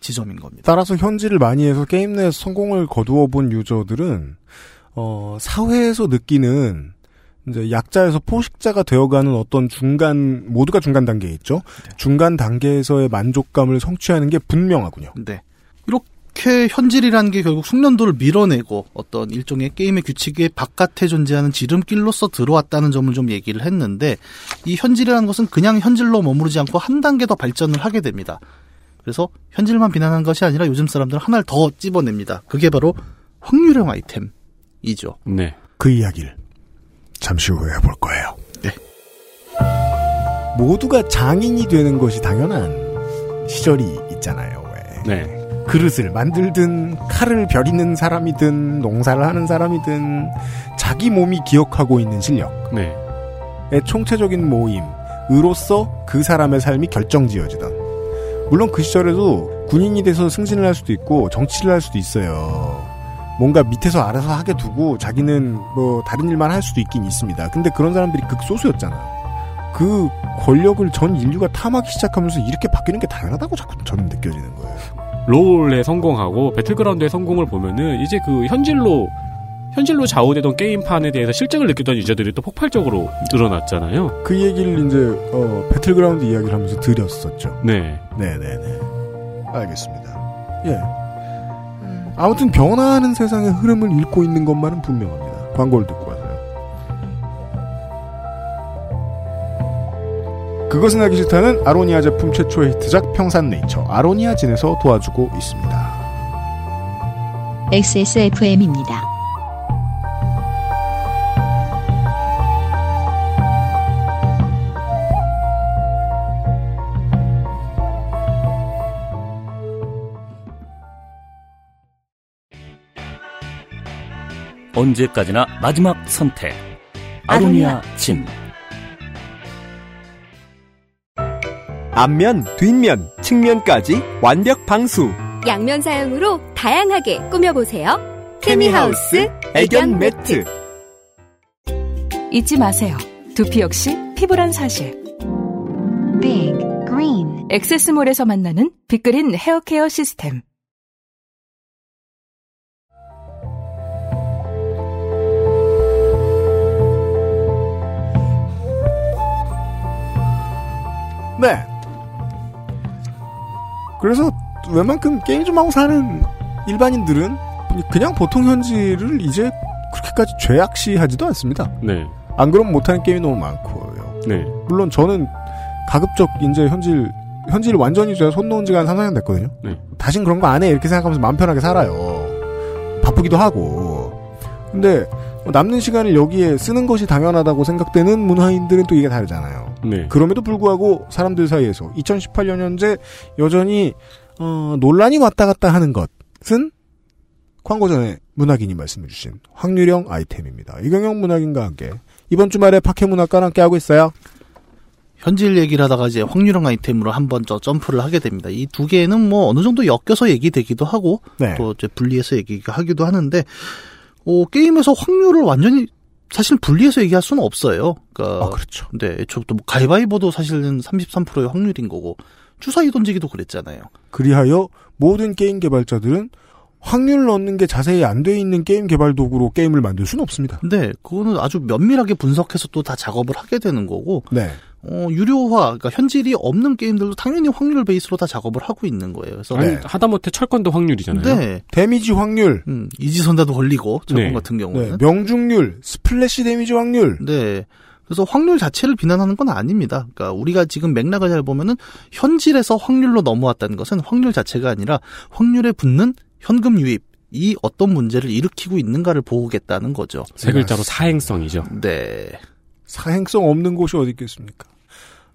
지점인 겁니다. 따라서 현질을 많이 해서 게임 내에서 성공을 거두어 본 유저들은 어, 사회에서 느끼는 이제 약자에서 포식자가 되어가는 어떤 중간 모두가 중간 단계에 있죠. 중간 단계에서의 만족감을 성취하는 게 분명하군요. 네. 이렇게 현질이라는 게 결국 숙련도를 밀어내고 어떤 일종의 게임의 규칙의 바깥에 존재하는 지름길로서 들어왔다는 점을 좀 얘기를 했는데 이 현질이라는 것은 그냥 현질로 머무르지 않고 한 단계 더 발전을 하게 됩니다. 그래서 현질만 비난하는 것이 아니라 요즘 사람들은 하나를 더 찝어냅니다. 그게 바로 확률형 아이템이죠. 네. 그 이야기를 잠시 후에 해볼 거예요. 네. 모두가 장인이 되는 것이 당연한 시절이 있잖아요. 왜. 네. 그릇을 만들든 칼을 벼리는 사람이든 농사를 하는 사람이든 자기 몸이 기억하고 있는 실력의 네. 총체적인 모임으로서 그 사람의 삶이 결정지어지던 물론 그 시절에도 군인이 돼서 승진을 할 수도 있고 정치를 할 수도 있어요. 뭔가 밑에서 알아서 하게 두고 자기는 뭐 다른 일만 할 수도 있긴 있습니다. 근데 그런 사람들이 극소수였잖아요. 그 권력을 전 인류가 탐하기 시작하면서 이렇게 바뀌는 게 당연하다고 자꾸 저는 느껴지는 거예요. 롤에 성공하고 배틀그라운드의 성공을 보면은 이제 그 현질로 현질로 좌우되던 게임판에 대해서 실증을 느끼던 유저들이 또 폭발적으로 늘어났잖아요. 그 얘기를 이제 어, 배틀그라운드 이야기를 하면서 드렸었죠. 네. 네 네 네. 알겠습니다. 예. 아무튼 변화하는 세상의 흐름을 읽고 있는 것만은 분명합니다. 광고를 듣고 그것은 하기 싫다는 아로니아 제품 최초의 히트작 평산네이처 아로니아진에서 도와주고 있습니다. XSFM입니다. 언제까지나 마지막 선택. 아로니아 진. 앞면, 뒷면, 측면까지 완벽 방수. 양면 사용으로 다양하게 꾸며보세요. 케미하우스 애견 매트. 잊지 마세요. 두피 역시 피부란 사실. Big Green 엑세스몰에서 만나는 빅그린 헤어케어 시스템. 네. 그래서 웬만큼 게임 좀 하고 사는 일반인들은 그냥 보통 현질을 이제 그렇게까지 죄악시하지도 않습니다. 네. 안 그러면 못하는 게임이 너무 많고요. 네. 물론 저는 가급적 이제 현질 현질 완전히 제가 손 놓은 지가 한 3, 4년 됐거든요. 네. 다신 그런 거 안 해 이렇게 생각하면서 마음 편하게 살아요. 바쁘기도 하고. 근데 뭐 남는 시간을 여기에 쓰는 것이 당연하다고 생각되는 문화인들은 또 이게 다르잖아요. 네. 그럼에도 불구하고 사람들 사이에서 2018년 현재 여전히 어, 논란이 왔다 갔다 하는 것은 광고 전에 문학인이 말씀해주신 확률형 아이템입니다. 이경영 문학인과 함께 이번 주말에 파케 문학과랑 함께 하고 있어요. 현질 얘기를 하다가 이제 확률형 아이템으로 한번 저 점프를 하게 됩니다. 이 두 개는 뭐 어느 정도 엮여서 얘기되기도 하고 네. 또 이제 분리해서 얘기하기도 하는데 어, 게임에서 확률을 완전히 사실 분리해서 얘기할 수는 없어요. 그러니까 아, 그렇죠. 네, 애초부터 뭐 가위바위보도 사실은 33%의 확률인 거고 주사위 던지기도 그랬잖아요. 그리하여 모든 게임 개발자들은 확률 넣는 게 자세히 안 돼 있는 게임 개발 도구로 게임을 만들 수는 없습니다. 근데 그거는 아주 면밀하게 분석해서 또 다 작업을 하게 되는 거고 네. 어, 유료화, 그러니까 현질이 없는 게임들도 당연히 확률 베이스로 다 작업을 하고 있는 거예요. 그래서 아니, 네. 하다못해 철권도 확률이잖아요. 네, 데미지 확률, 음, 이지선다도 걸리고 저번 네. 같은 네, 경우는 명중률, splash 데미지 확률. 네. 그래서 확률 자체를 비난하는 건 아닙니다. 그러니까 우리가 지금 맥락을 잘 보면은 현질에서 확률로 넘어왔다는 것은 확률 자체가 아니라 확률에 붙는 현금 유입, 이 어떤 문제를 일으키고 있는가를 보겠다는 거죠. 세 글자로 사행성이죠. 네. 사행성 없는 곳이 어디 있겠습니까?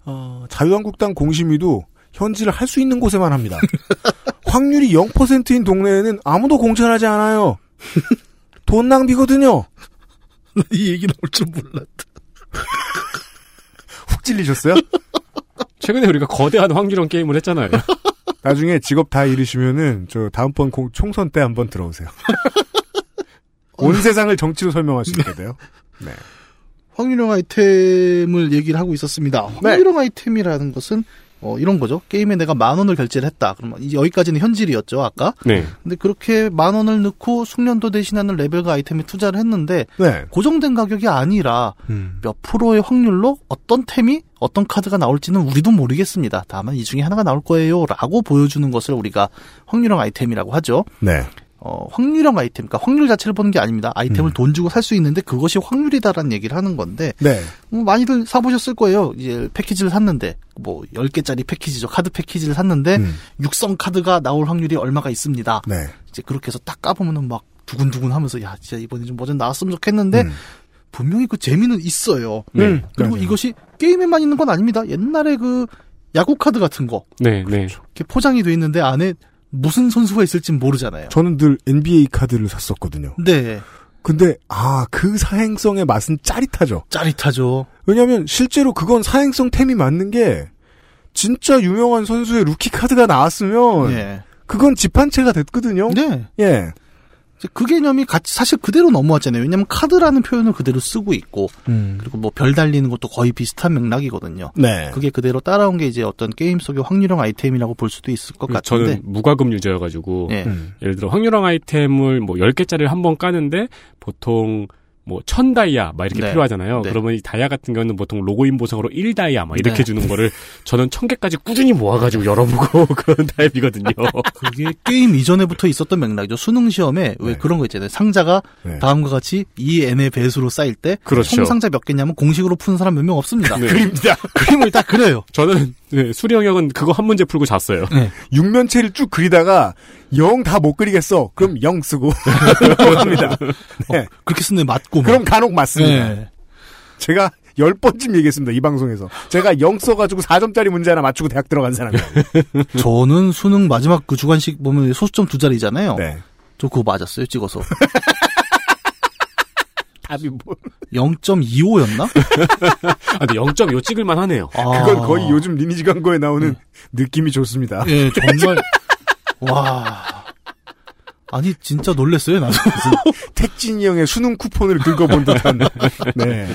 어, 자유한국당 공심위도 현지를 할 수 있는 곳에만 합니다. 확률이 0%인 동네에는 아무도 공천하지 않아요. 돈 낭비거든요. 이 얘기 나올 줄 몰랐다. 훅 찔리셨어요? 최근에 우리가 거대한 확률형 게임을 했잖아요. 나중에 직업 다 잃으시면은 저 다음번 공- 총선 때 한번 들어오세요. 온 세상을 정치로 설명할 수 있게 돼요. 네. 확률형 아이템을 얘기를 하고 있었습니다. 네. 확률형 아이템이라는 것은 어, 이런 거죠. 게임에 내가 만 원을 결제를 했다. 그러면 이제 여기까지는 현질이었죠, 아까. 네. 근데 그렇게 만 원을 넣고 숙련도 대신하는 레벨과 아이템에 투자를 했는데 네. 고정된 가격이 아니라 음. 몇 프로의 확률로 어떤 템이 어떤 카드가 나올지는 우리도 모르겠습니다. 다만 이 중에 하나가 나올 거예요라고 보여주는 것을 우리가 확률형 아이템이라고 하죠. 네. 어, 확률형 아이템, 그러니까 확률 자체를 보는 게 아닙니다. 아이템을 돈 주고 살 수 있는데 그것이 확률이다라는 얘기를 하는 건데 네. 뭐 많이들 사보셨을 거예요. 이제 패키지를 샀는데 뭐 10개짜리 패키지죠. 카드 패키지를 샀는데 음. 육성 카드가 나올 확률이 얼마가 있습니다. 네. 이제 그렇게 해서 딱 까보면은 막 두근두근 하면서 야 진짜 이번에 좀 뭐좀 나왔으면 좋겠는데 음. 분명히 그 재미는 있어요. 네. 그리고 네. 이것이 게임에만 있는 건 아닙니다. 옛날에 그 야구 카드 같은 거 네, 네. 이렇게 포장이 돼 있는데 안에 무슨 선수가 있을진 모르잖아요. 저는 늘 NBA 카드를 샀었거든요. 네, 근데 아 그 사행성의 맛은 짜릿하죠. 짜릿하죠. 왜냐하면 실제로 그건 사행성 템이 맞는 게 진짜 유명한 선수의 루키 카드가 나왔으면 예. 그건 집 한 채가 됐거든요. 네. 예. 그 개념이 같이 사실 그대로 넘어왔잖아요. 왜냐면 카드라는 표현을 그대로 쓰고 있고 그리고 뭐 별 달리는 것도 거의 비슷한 맥락이거든요. 네. 그게 그대로 따라온 게 이제 어떤 게임 속의 확률형 아이템이라고 볼 수도 있을 것 같은데. 저는 무과금 유저여가지고 예. 음. 예를 들어 확률형 아이템을 뭐 10개짜리를 한 번 까는데 보통 뭐 1000다이아 막 이렇게 네. 필요하잖아요. 네. 그러면 이 다이아 같은 경우는 보통 로그인 보상으로 1다이아 막 이렇게 네. 주는 거를 저는 1000개까지 꾸준히 모아가지고 열어보고 그런 타입이거든요. 그게 게임 이전에부터 있었던 맥락이죠. 수능 시험에 왜 네. 그런 거 있잖아요. 상자가 네. 다음과 같이 2n의 배수로 쌓일 때 그렇죠. 총 상자 몇 개냐면 공식으로 푸는 사람 몇 명 없습니다. 네. 그립니다. 그림을 딱 그려요. 저는 네, 수리 영역은 그거 한 문제 풀고 잤어요. 육면체를 쭉 그리다가 영 다 못 그리겠어. 그럼 영 쓰고 합니다. 네. 그렇게 쓰는 애 맞고. 막. 그럼 간혹 맞습니다. 네. 제가 열 번쯤 얘기했습니다. 이 방송에서. 제가 영 써가지고 4점짜리 문제 하나 맞추고 대학 들어간 사람이에요. 저는 수능 마지막 그 주관식 보면 소수점 두 자리잖아요. 네. 저 그거 맞았어요. 찍어서. 답이 뭐. 0.25였나? 아, 근데 0.5 찍을만 하네요. 그건 거의 요즘 리니지 광고에 나오는 느낌이 좋습니다. 예, 정말 와. 아니 진짜 놀랬어요, 나도. 택진이 형의 수능 쿠폰을 긁어본 듯한. 네.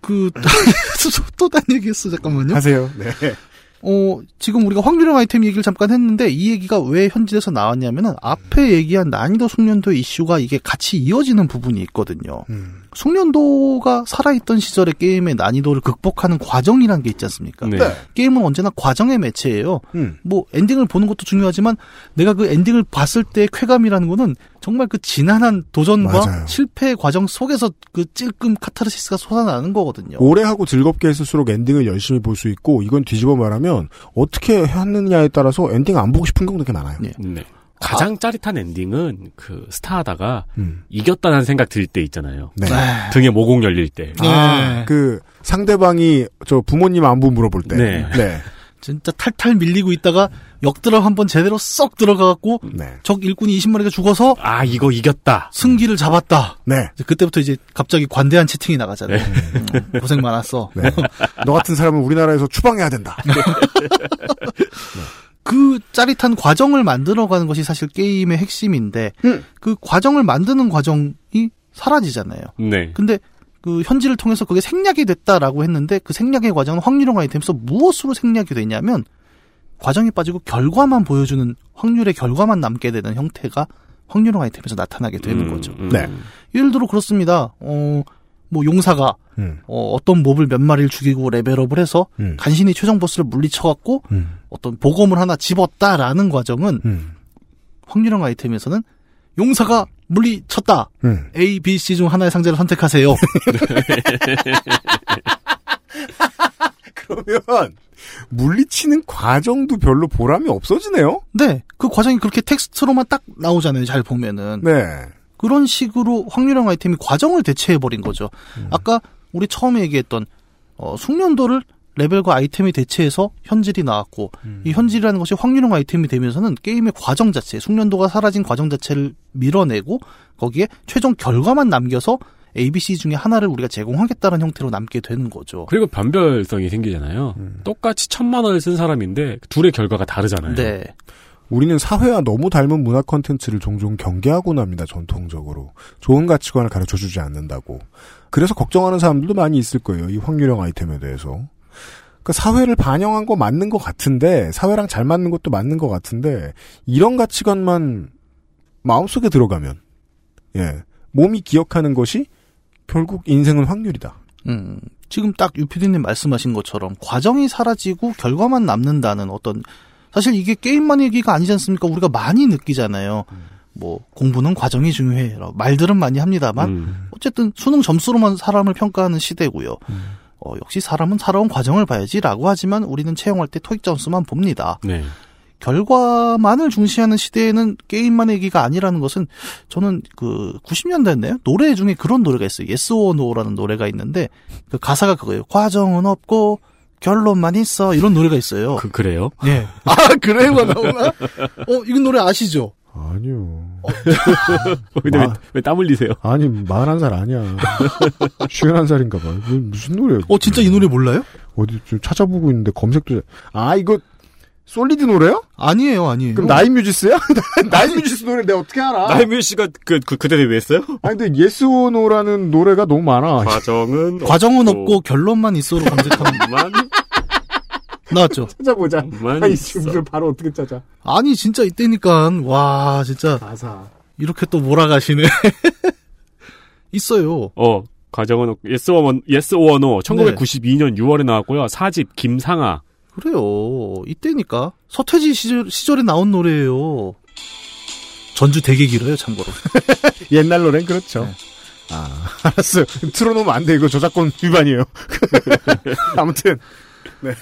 그또딴 얘기했어 잠깐만요. 하세요. 네. 어, 지금 우리가 확률형 아이템 얘기를 잠깐 했는데 이 얘기가 왜 현질에서 나왔냐면은 앞에 얘기한 난이도 숙련도 이슈가 이게 같이 이어지는 부분이 있거든요. 음. 숙련도가 살아있던 시절의 게임의 난이도를 극복하는 과정이라는 게 있지 않습니까? 네. 네. 게임은 언제나 과정의 매체예요. 음. 뭐 엔딩을 보는 것도 중요하지만 내가 그 엔딩을 봤을 때의 쾌감이라는 거는 정말 그 지난한 도전과 맞아요. 실패의 과정 속에서 그 찔끔 카타르시스가 솟아나는 거거든요. 오래 하고 즐겁게 했을수록 엔딩을 열심히 볼 수 있고 이건 뒤집어 말하면 어떻게 했느냐에 따라서 엔딩 안 보고 싶은 경우도 꽤 많아요. 네. 네. 가장 짜릿한 엔딩은 그 스타하다가 음. 이겼다는 생각 들 때 있잖아요. 네. 등에 모공 열릴 때. 아, 그 상대방이 저 부모님 안부 물어볼 때. 네. 네. 진짜 탈탈 밀리고 있다가 역드랍 한번 제대로 쏙 들어가갖고 네. 적 일꾼이 20마리가 죽어서 아, 이거 이겼다. 승기를 잡았다. 네. 이제 그때부터 이제 갑자기 관대한 채팅이 나가잖아요. 음, 고생 많았어. 네. 너 같은 사람은 우리나라에서 추방해야 된다. 그 짜릿한 과정을 만들어가는 것이 사실 게임의 핵심인데 음. 그 과정을 만드는 과정이 사라지잖아요. 네. 근데 그 현지를 통해서 그게 생략이 됐다라고 했는데 그 생략의 과정은 확률형 아이템에서 무엇으로 생략이 되냐면 과정이 빠지고 결과만 보여주는 확률의 결과만 남게 되는 형태가 확률형 아이템에서 나타나게 되는 음, 거죠. 음. 네. 예를 들어 그렇습니다. 어, 뭐 용사가 음. 어, 어떤 몹을 몇 마리를 죽이고 레벨업을 해서 음. 간신히 최종 보스를 물리쳐갖고 음. 어떤 보검을 하나 집었다라는 과정은 음. 확률형 아이템에서는 용사가 물리쳤다. 음. A, B, C 중 하나의 상자를 선택하세요. 그러면 그러면 물리치는 과정도 별로 보람이 없어지네요. 네. 그 과정이 그렇게 텍스트로만 딱 나오잖아요. 잘 보면은. 네. 그런 식으로 확률형 아이템이 과정을 대체해 버린 거죠. 아까 우리 처음에 얘기했던 어, 숙련도를 레벨과 아이템이 대체해서 현질이 나왔고 이 현질이라는 것이 확률형 아이템이 되면서는 게임의 과정 자체, 숙련도가 사라진 과정 자체를 밀어내고 거기에 최종 결과만 남겨서 ABC 중에 하나를 우리가 제공하겠다는 형태로 남게 되는 거죠. 그리고 변별성이 생기잖아요. 똑같이 천만 원을 쓴 사람인데 둘의 결과가 다르잖아요. 네. 우리는 사회와 너무 닮은 문화 콘텐츠를 종종 경계하곤 합니다. 전통적으로 좋은 가치관을 가르쳐 주지 않는다고. 그래서 걱정하는 사람들도 많이 있을 거예요. 이 확률형 아이템에 대해서. 그러니까 사회를 반영한 거 맞는 것 같은데 사회랑 잘 맞는 것도 맞는 것 같은데 이런 가치관만 마음속에 들어가면 예 몸이 기억하는 것이 결국 인생은 확률이다. 음, 지금 딱 유피디님 말씀하신 것처럼 과정이 사라지고 결과만 남는다는 어떤 사실 이게 게임만 얘기가 아니지 않습니까? 우리가 많이 느끼잖아요. 뭐 공부는 과정이 중요해. 말들은 많이 합니다만 음. 어쨌든 수능 점수로만 사람을 평가하는 시대고요. 어, 역시 사람은 살아온 과정을 봐야지라고 하지만 우리는 채용할 때 토익 점수만 봅니다. 네. 결과만을 중시하는 시대에는 게임만 얘기가 아니라는 것은 저는 그 90년대였나요? 노래 중에 그런 노래가 있어요. Yes or No라는 노래가 있는데 그 가사가 그거예요. 과정은 없고 결론만 있어 이런 노래가 있어요. 그, 그래요? 예. 아 그래요가 나오나? 어 이건 노래 아시죠? 아니요. 근데 마- 왜땀 흘리세요? 아니 마흔한 살 아니야. 쉰한 살인가 봐. 이거 무슨 노래야? 어 진짜 이 노래 몰라요? 어디 좀 찾아보고 있는데 검색도 잘- 아 이거 솔리드 노래요? 아니에요, 아니에요. 그럼 나인 뮤지스야? 나인 뮤지스 노래 내가 어떻게 알아? 나인 뮤지스가 그, 그, 그때 데뷔했어요? 아니 근데 Yes or No라는 노래가 너무 많아. 과정은 과정은 없고 결론만 있어로 검색하면 만 나왔죠. 찾아보자. 만 아니. 지금 바로 어떻게 찾아? 아니 진짜 이때니까 와 진짜 가사. 이렇게 또 몰아가시네. 있어요. 어 과정은 없고 Yes or Yes or No 1992년 6월에 나왔고요. 4집 김상아 그래요. 이때니까 서태지 시절, 시절에 나온 노래예요. 전주 되게 길어요, 참고로. 옛날 노래는 그렇죠. 네. 아 알았어. 틀어놓으면 안 돼. 이거 저작권 위반이에요. 아무튼 네.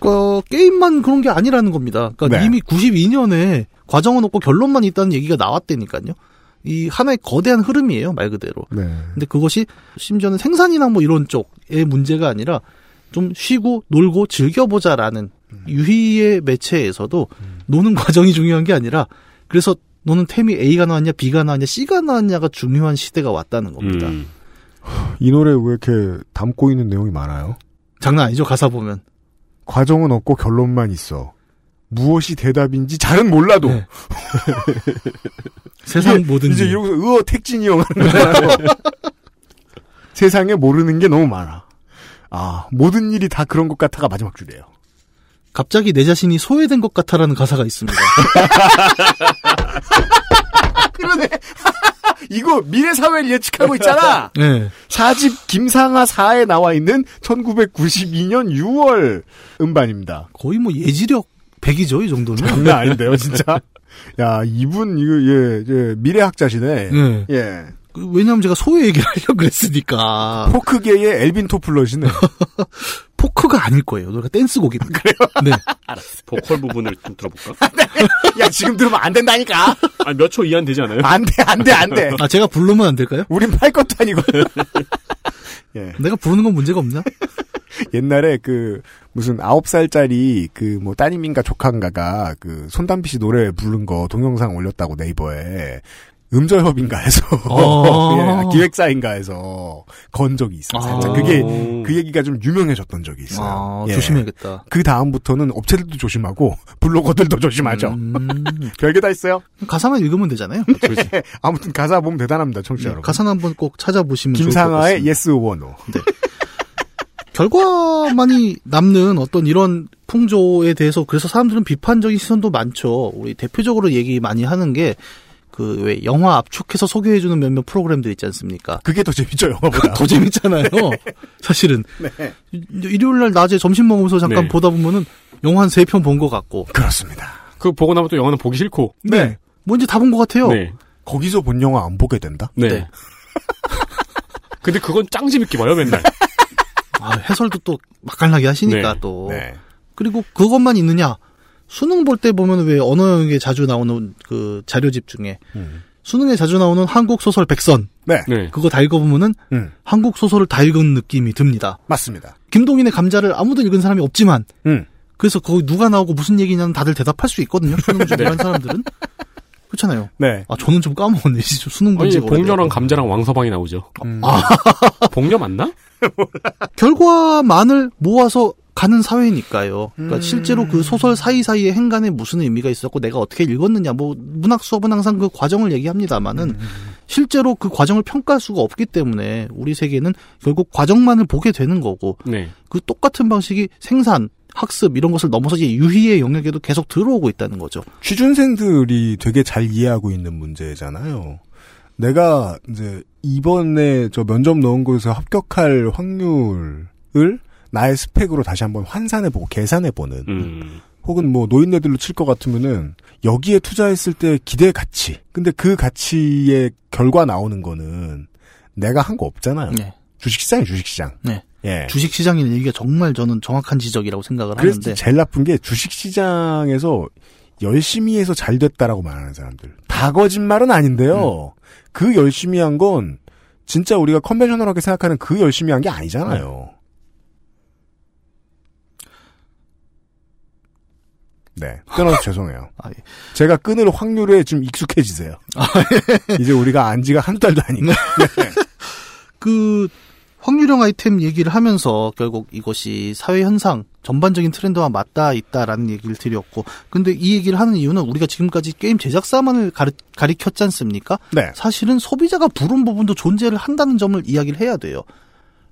그 게임만 그런 게 아니라는 겁니다. 그러니까 네. 이미 92년에 과정은 없고 결론만 있다는 얘기가 나왔다니까요. 이 하나의 거대한 흐름이에요, 말 그대로. 네. 근데 그것이 심지어는 생산이나 뭐 이런 쪽의 문제가 아니라 좀 쉬고 놀고 즐겨보자라는 유희의 매체에서도 노는 과정이 중요한 게 아니라 그래서 너는 템이 A가 나왔냐 B가 나왔냐 C가 나왔냐가 중요한 시대가 왔다는 겁니다. 음. 이 노래 왜 이렇게 담고 있는 내용이 많아요? 장난 아니죠 가사 보면. 과정은 없고 결론만 있어. 무엇이 대답인지 잘은 몰라도 네. 세상 모든 이제 일. 이러고서 의어 택진이 형. 세상에 모르는 게 너무 많아. 아 모든 일이 다 그런 것 같아가 마지막 줄이에요. 갑자기 내 자신이 소외된 것 같아라는 가사가 있습니다. 그러네. 이거 미래 사회를 예측하고 있잖아. 네. 사집 김상하 4에 나와 있는 1992년 6월 음반입니다. 거의 뭐 예지력 100이죠 이 정도면. 장난 아닌데요, 진짜. 야, 이분 이거 예, 예 미래학자시네. 네. 예. 그, 왜냐면 제가 소외 얘기를 하려고 그랬으니까. 포크계의 엘빈 토플러시네. 포크가 아닐 거예요. 노래가 댄스곡입니다. 그래요? 네. 보컬 부분을 좀 들어볼까? 야, 지금 들으면 안 된다니까. 아, 몇 초 이하는 되지 않아요? 안 돼, 안 돼, 안 돼. 아, 제가 부르면 안 될까요? 우린 팔 것도 아니고. 예. 내가 부르는 건 문제가 없나? 옛날에 그 무슨 아홉 살짜리 그 뭐 따님인가 조카인가가 그 손담비 씨 노래 부른 거 동영상 올렸다고 네이버에 음절협인가 해서 어. 예, 기획사인가 해서 건 적이 있어요. 살짝 아. 그게 그 얘기가 좀 유명해졌던 적이 있어요. 아, 예. 조심해야겠다. 그 다음부터는 업체들도 조심하고 블로거들도 조심하죠. 음, 별게 다 있어요. 가사만 읽으면 되잖아요. 아무튼 가사 보면 대단합니다, 청취자 여러분. 가사는 한번 꼭 찾아보시면 김상아의. 예스 원호. 결과만이 남는 어떤 이런 풍조에 대해서 그래서 사람들은 비판적인 시선도 많죠. 우리 대표적으로 얘기 많이 하는 게 그 왜 영화 압축해서 소개해주는 몇몇 프로그램들 있지 않습니까? 그게 더 재밌죠, 영화보다. 더 재밌잖아요. 사실은 네. 이- 일요일 날 낮에 점심 먹으면서 잠깐 네. 보다 보면은 영화 한 세 편 본 것 같고. 그렇습니다. 그 보고 나면 또 영화는 보기 싫고. 네. 뭔지 다 본 것 같아요. 네. 거기서 본 영화 안 보게 된다? 네. 네. 근데 그건 짱 재밌게 봐요, 맨날. 아, 해설도 또 맛깔나게 하시니까 네. 또. 네. 그리고 그것만 있느냐? 수능 볼 때 보면 왜 언어 영역에 자주 나오는 그 자료집 중에 음. 수능에 자주 나오는 한국 소설 백선 네. 네. 그거 다 읽어보면은 음. 한국 소설을 다 읽은 느낌이 듭니다. 맞습니다. 김동인의 감자를 아무도 읽은 사람이 없지만 음. 그래서 거기 누가 나오고 무슨 얘기냐는 다들 대답할 수 있거든요. 수능 준비한 사람들은 그렇잖아요. 네. 아 저는 좀 까먹었네. 진짜 수능 복녀랑 오래돼서. 감자랑 왕서방이 나오죠. 음. 복녀 맞나? 결과만을 모아서 가는 사회니까요. 그러니까 음. 실제로 그 소설 사이사이에 행간에 무슨 의미가 있었고 내가 어떻게 읽었느냐 뭐 문학 수업은 항상 그 과정을 얘기합니다마는 음. 실제로 그 과정을 평가할 수가 없기 때문에 우리 세계는 결국 과정만을 보게 되는 거고 네. 그 똑같은 방식이 생산, 학습 이런 것을 넘어서 이제 유희의 영역에도 계속 들어오고 있다는 거죠. 취준생들이 되게 잘 이해하고 있는 문제잖아요. 내가 이제 이번에 저 면접 넣은 곳에서 합격할 확률을 나의 스펙으로 다시 한번 환산해보고 계산해보는 음. 혹은 뭐 노인네들로 칠 것 같으면은 여기에 투자했을 때 기대 가치 근데 그 가치의 결과 나오는 거는 내가 한 거 없잖아요. 네. 주식시장이 주식시장. 네. 예. 주식시장이라는 얘기가 정말 저는 정확한 지적이라고 생각을 그래서 하는데 제일 나쁜 게 주식시장에서 열심히 해서 잘 됐다라고 말하는 사람들. 다 거짓말은 아닌데요. 그 열심히 한 건 진짜 우리가 컨벤셔널하게 생각하는 그 열심히 한 게 아니잖아요. 네. 끊어서 죄송해요. 아, 예. 제가 끊을 확률에 좀 익숙해지세요. 이제 우리가 안 지가 한두 달도 아니고. 그 확률형 아이템 얘기를 하면서 결국 이것이 사회 현상 전반적인 트렌드와 맞닿아 있다라는 얘기를 드렸고 근데 이 얘기를 하는 이유는 우리가 지금까지 게임 제작사만을 가리, 가리켰지 않습니까? 네. 사실은 소비자가 부른 부분도 존재를 한다는 점을 이야기를 해야 돼요.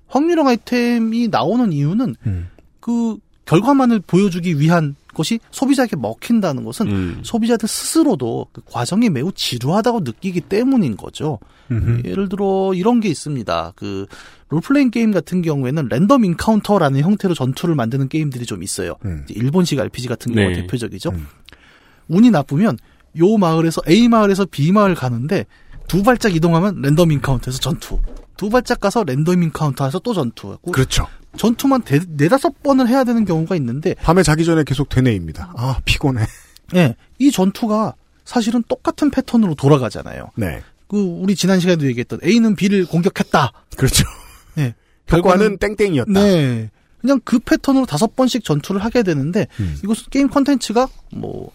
확률형 아이템이 나오는 이유는 음. 그 결과만을 보여주기 위한 것이 소비자에게 먹힌다는 것은 음. 소비자들 스스로도 그 과정이 매우 지루하다고 느끼기 때문인 거죠. 음흠. 예를 들어 이런 게 있습니다. 그 롤플레잉 게임 같은 경우에는 random encounter라는 형태로 전투를 만드는 게임들이 좀 있어요. 음. 일본식 RPG 같은 경우가 네. 대표적이죠. 음. 운이 나쁘면 요 마을에서 A 마을에서 B 마을 가는데 두 발짝 이동하면 random encounter에서 전투. 두 발짝 가서 random encounter에서 또 전투. 그 그렇죠. 전투만 대, 네다섯 번을 해야 되는 경우가 있는데 밤에 자기 전에 계속 되뇌입니다. 아, 피곤해. 예, 이 전투가 사실은 똑같은 패턴으로 돌아가잖아요. 네. 그 우리 지난 시간에도 얘기했던 A는 B를 공격했다. 그렇죠. 네. 결과는 땡땡이었다. 네. 그냥 그 패턴으로 다섯 번씩 전투를 하게 되는데 음. 이것은 게임 컨텐츠가 뭐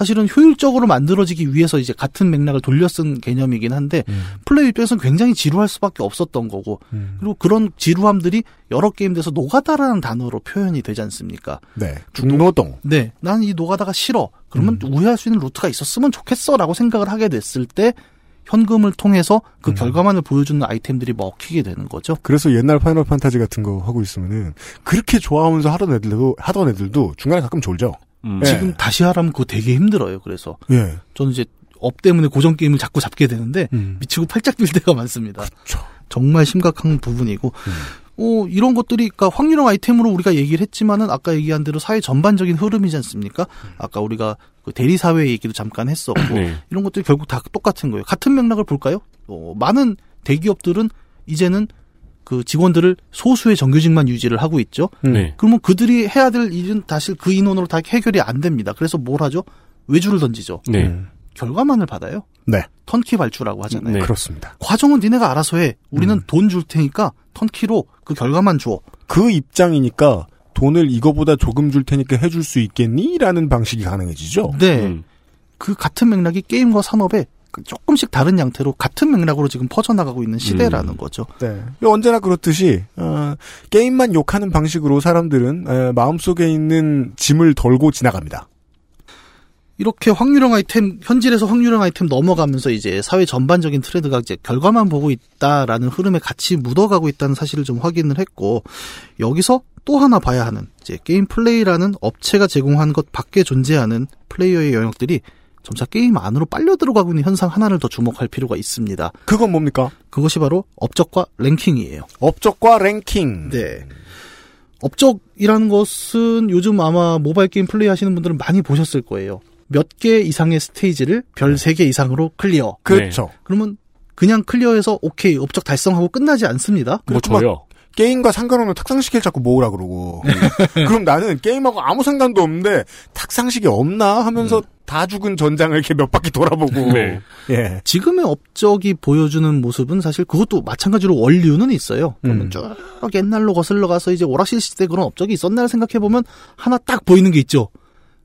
사실은 효율적으로 만들어지기 위해서 이제 같은 맥락을 돌려 쓴 개념이긴 한데 음. 플레이 입장에서는 굉장히 지루할 수밖에 없었던 거고 음. 그리고 그런 지루함들이 여러 게임들에서 노가다라는 단어로 표현이 되지 않습니까? 네. 중노동. 네, 난 이 노가다가 싫어. 그러면 음. 우회할 수 있는 루트가 있었으면 좋겠어라고 생각을 하게 됐을 때 현금을 통해서 그 음. 결과만을 보여주는 아이템들이 먹히게 되는 거죠. 그래서 옛날 파이널 판타지 같은 거 하고 있으면은 그렇게 좋아하면서 하던 애들도 하던 애들도 중간에 가끔 졸죠. 음. 예. 지금 다시 하라면 그거 되게 힘들어요. 그래서 예. 저는 이제 업 때문에 고전 게임을 자꾸 잡게 되는데 음. 미치고 팔짝 뛸 때가 많습니다. 그렇죠. 정말 심각한 부분이고, 음. 어, 이런 것들이, 그니까 확률형 아이템으로 우리가 얘기를 했지만은 아까 얘기한 대로 사회 전반적인 흐름이지 않습니까? 아까 우리가 그 대리 사회 얘기도 잠깐 했었고, 네. 이런 것들이 결국 다 똑같은 거예요. 같은 맥락을 볼까요? 어, 많은 대기업들은 이제는 그 직원들을 소수의 정규직만 유지를 하고 있죠. 음. 네. 그러면 그들이 해야 될 일은 다시 그 인원으로 다 해결이 안 됩니다. 그래서 뭘 하죠? 외주를 던지죠. 네. 음. 결과만을 받아요. 네. 턴키 발주라고 하잖아요. 네. 그렇습니다. 과정은 니네가 알아서 해. 우리는 음. 돈줄 테니까 턴키로 그 결과만 줘. 그 입장이니까 돈을 이거보다 조금 줄 테니까 해줄 수 있겠니? 라는 방식이 가능해지죠. 네. 음. 그 같은 맥락이 게임과 산업에 그 조금씩 다른 양태로 같은 맥락으로 지금 퍼져나가고 있는 시대라는 음. 거죠. 네. 언제나 그렇듯이 어, 게임만 욕하는 방식으로 사람들은 에, 마음속에 있는 짐을 덜고 지나갑니다. 이렇게 확률형 아이템, 현질에서 확률형 아이템 넘어가면서 이제 사회 전반적인 트렌드가 이제 결과만 보고 있다라는 흐름에 같이 묻어가고 있다는 사실을 좀 확인을 했고, 여기서 또 하나 봐야 하는, 이제 게임 플레이라는 업체가 제공한 것 밖에 존재하는 플레이어의 영역들이 점차 게임 안으로 빨려 들어가고 있는 현상 하나를 더 주목할 필요가 있습니다. 그건 뭡니까? 그것이 바로 업적과 랭킹이에요. 업적과 랭킹. 네. 업적이라는 것은 요즘 아마 모바일 게임 플레이 하시는 분들은 많이 보셨을 거예요. 몇 개 이상의 스테이지를 별 세 개 이상으로 clear. 그렇죠. 그러면 그냥 clear해서 오케이 업적 달성하고 끝나지 않습니다. 뭐. 저요. 게임과 상관없는 탁상식을 자꾸 모으라 그러고. 그럼 나는 게임하고 아무 상관도 없는데 탁상식이 없나 하면서 다 죽은 전장을 이렇게 몇 바퀴 돌아보고. 네. 예. 지금의 업적이 보여주는 모습은 사실 그것도 마찬가지로 원류는 있어요. 그러면 음. 쭉 옛날로 거슬러 가서 이제 오락실 시대 그런 업적이 있었나 생각해 보면 하나 딱 보이는 게 있죠.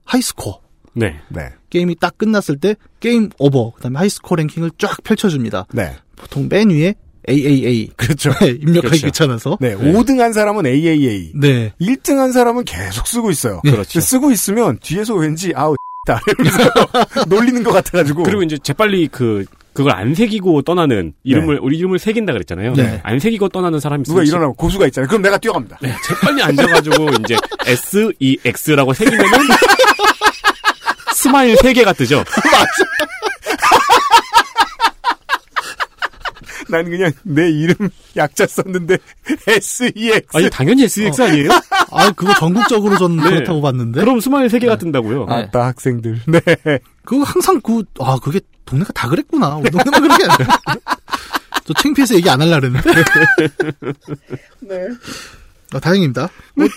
high score. 네. 네. 게임이 딱 끝났을 때 game over 그다음에 high score 랭킹을 쫙 펼쳐줍니다. 네. 보통 맨 위에 AAA 그렇죠. 입력하기 그렇죠. 귀찮아서 네. 5등 한 사람은 AAA. 네 1등 한 사람은 계속 쓰고 있어요. 그렇죠. 쓰고 있으면 뒤에서 왠지 아우 다 이러면서 놀리는 것 같아가지고. 그리고 이제 재빨리 그 그걸 안 새기고 떠나는 이름을 우리 이름을 새긴다 그랬잖아요. 네. 안 새기고 떠나는 사람이 누가 있으면 일어나면 고수가 있잖아요. 그럼 내가 뛰어갑니다. 네, 재빨리 앉아가지고 이제 S E X라고 새기면은 smile 3개가 뜨죠. 난 그냥 내 이름 약자 썼는데 SEX. 아니 당연히 SEX 아니에요? 아 그거 전국적으로 저는 네. 그렇다고 봤는데 그럼 smile 3개가 뜬다고요. 아따 학생들. 네. 그거 항상 그 아 그게 동네가 다 그랬구나 우리 동네만 그런 게 아니라 저 창피해서 얘기 안 하려고 그랬는데 네. 아, 다행입니다 뭐,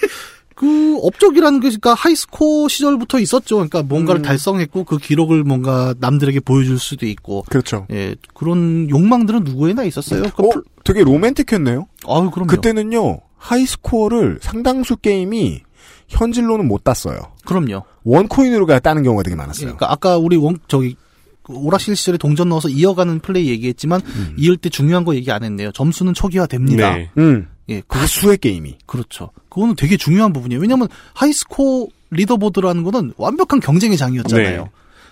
그 업적이라는 게 그러니까 high score 시절부터 있었죠 그러니까 뭔가를 달성했고 그 기록을 뭔가 남들에게 보여줄 수도 있고 그렇죠. 예 그런 욕망들은 누구에나 있었어요 그 어, 플- 되게 로맨틱했네요. 아유 그럼요 그때는요, high score를 상당수 게임이 현질로는 못 땄어요. 그럼요 one coin으로 따는 경우가 되게 많았어요. 그러니까 아까 우리 원 저기 그 오락실 시절에 동전 넣어서 이어가는 플레이 얘기했지만 음. 이을 때 중요한 거 얘기 안 했네요 점수는 초기화됩니다 네. 음. 예 그거 다수의 게임이. 그렇죠. 그거는 되게 중요한 부분이에요. 왜냐하면 high score leaderboard라는 거는 완벽한 경쟁의 장이었잖아요. 네.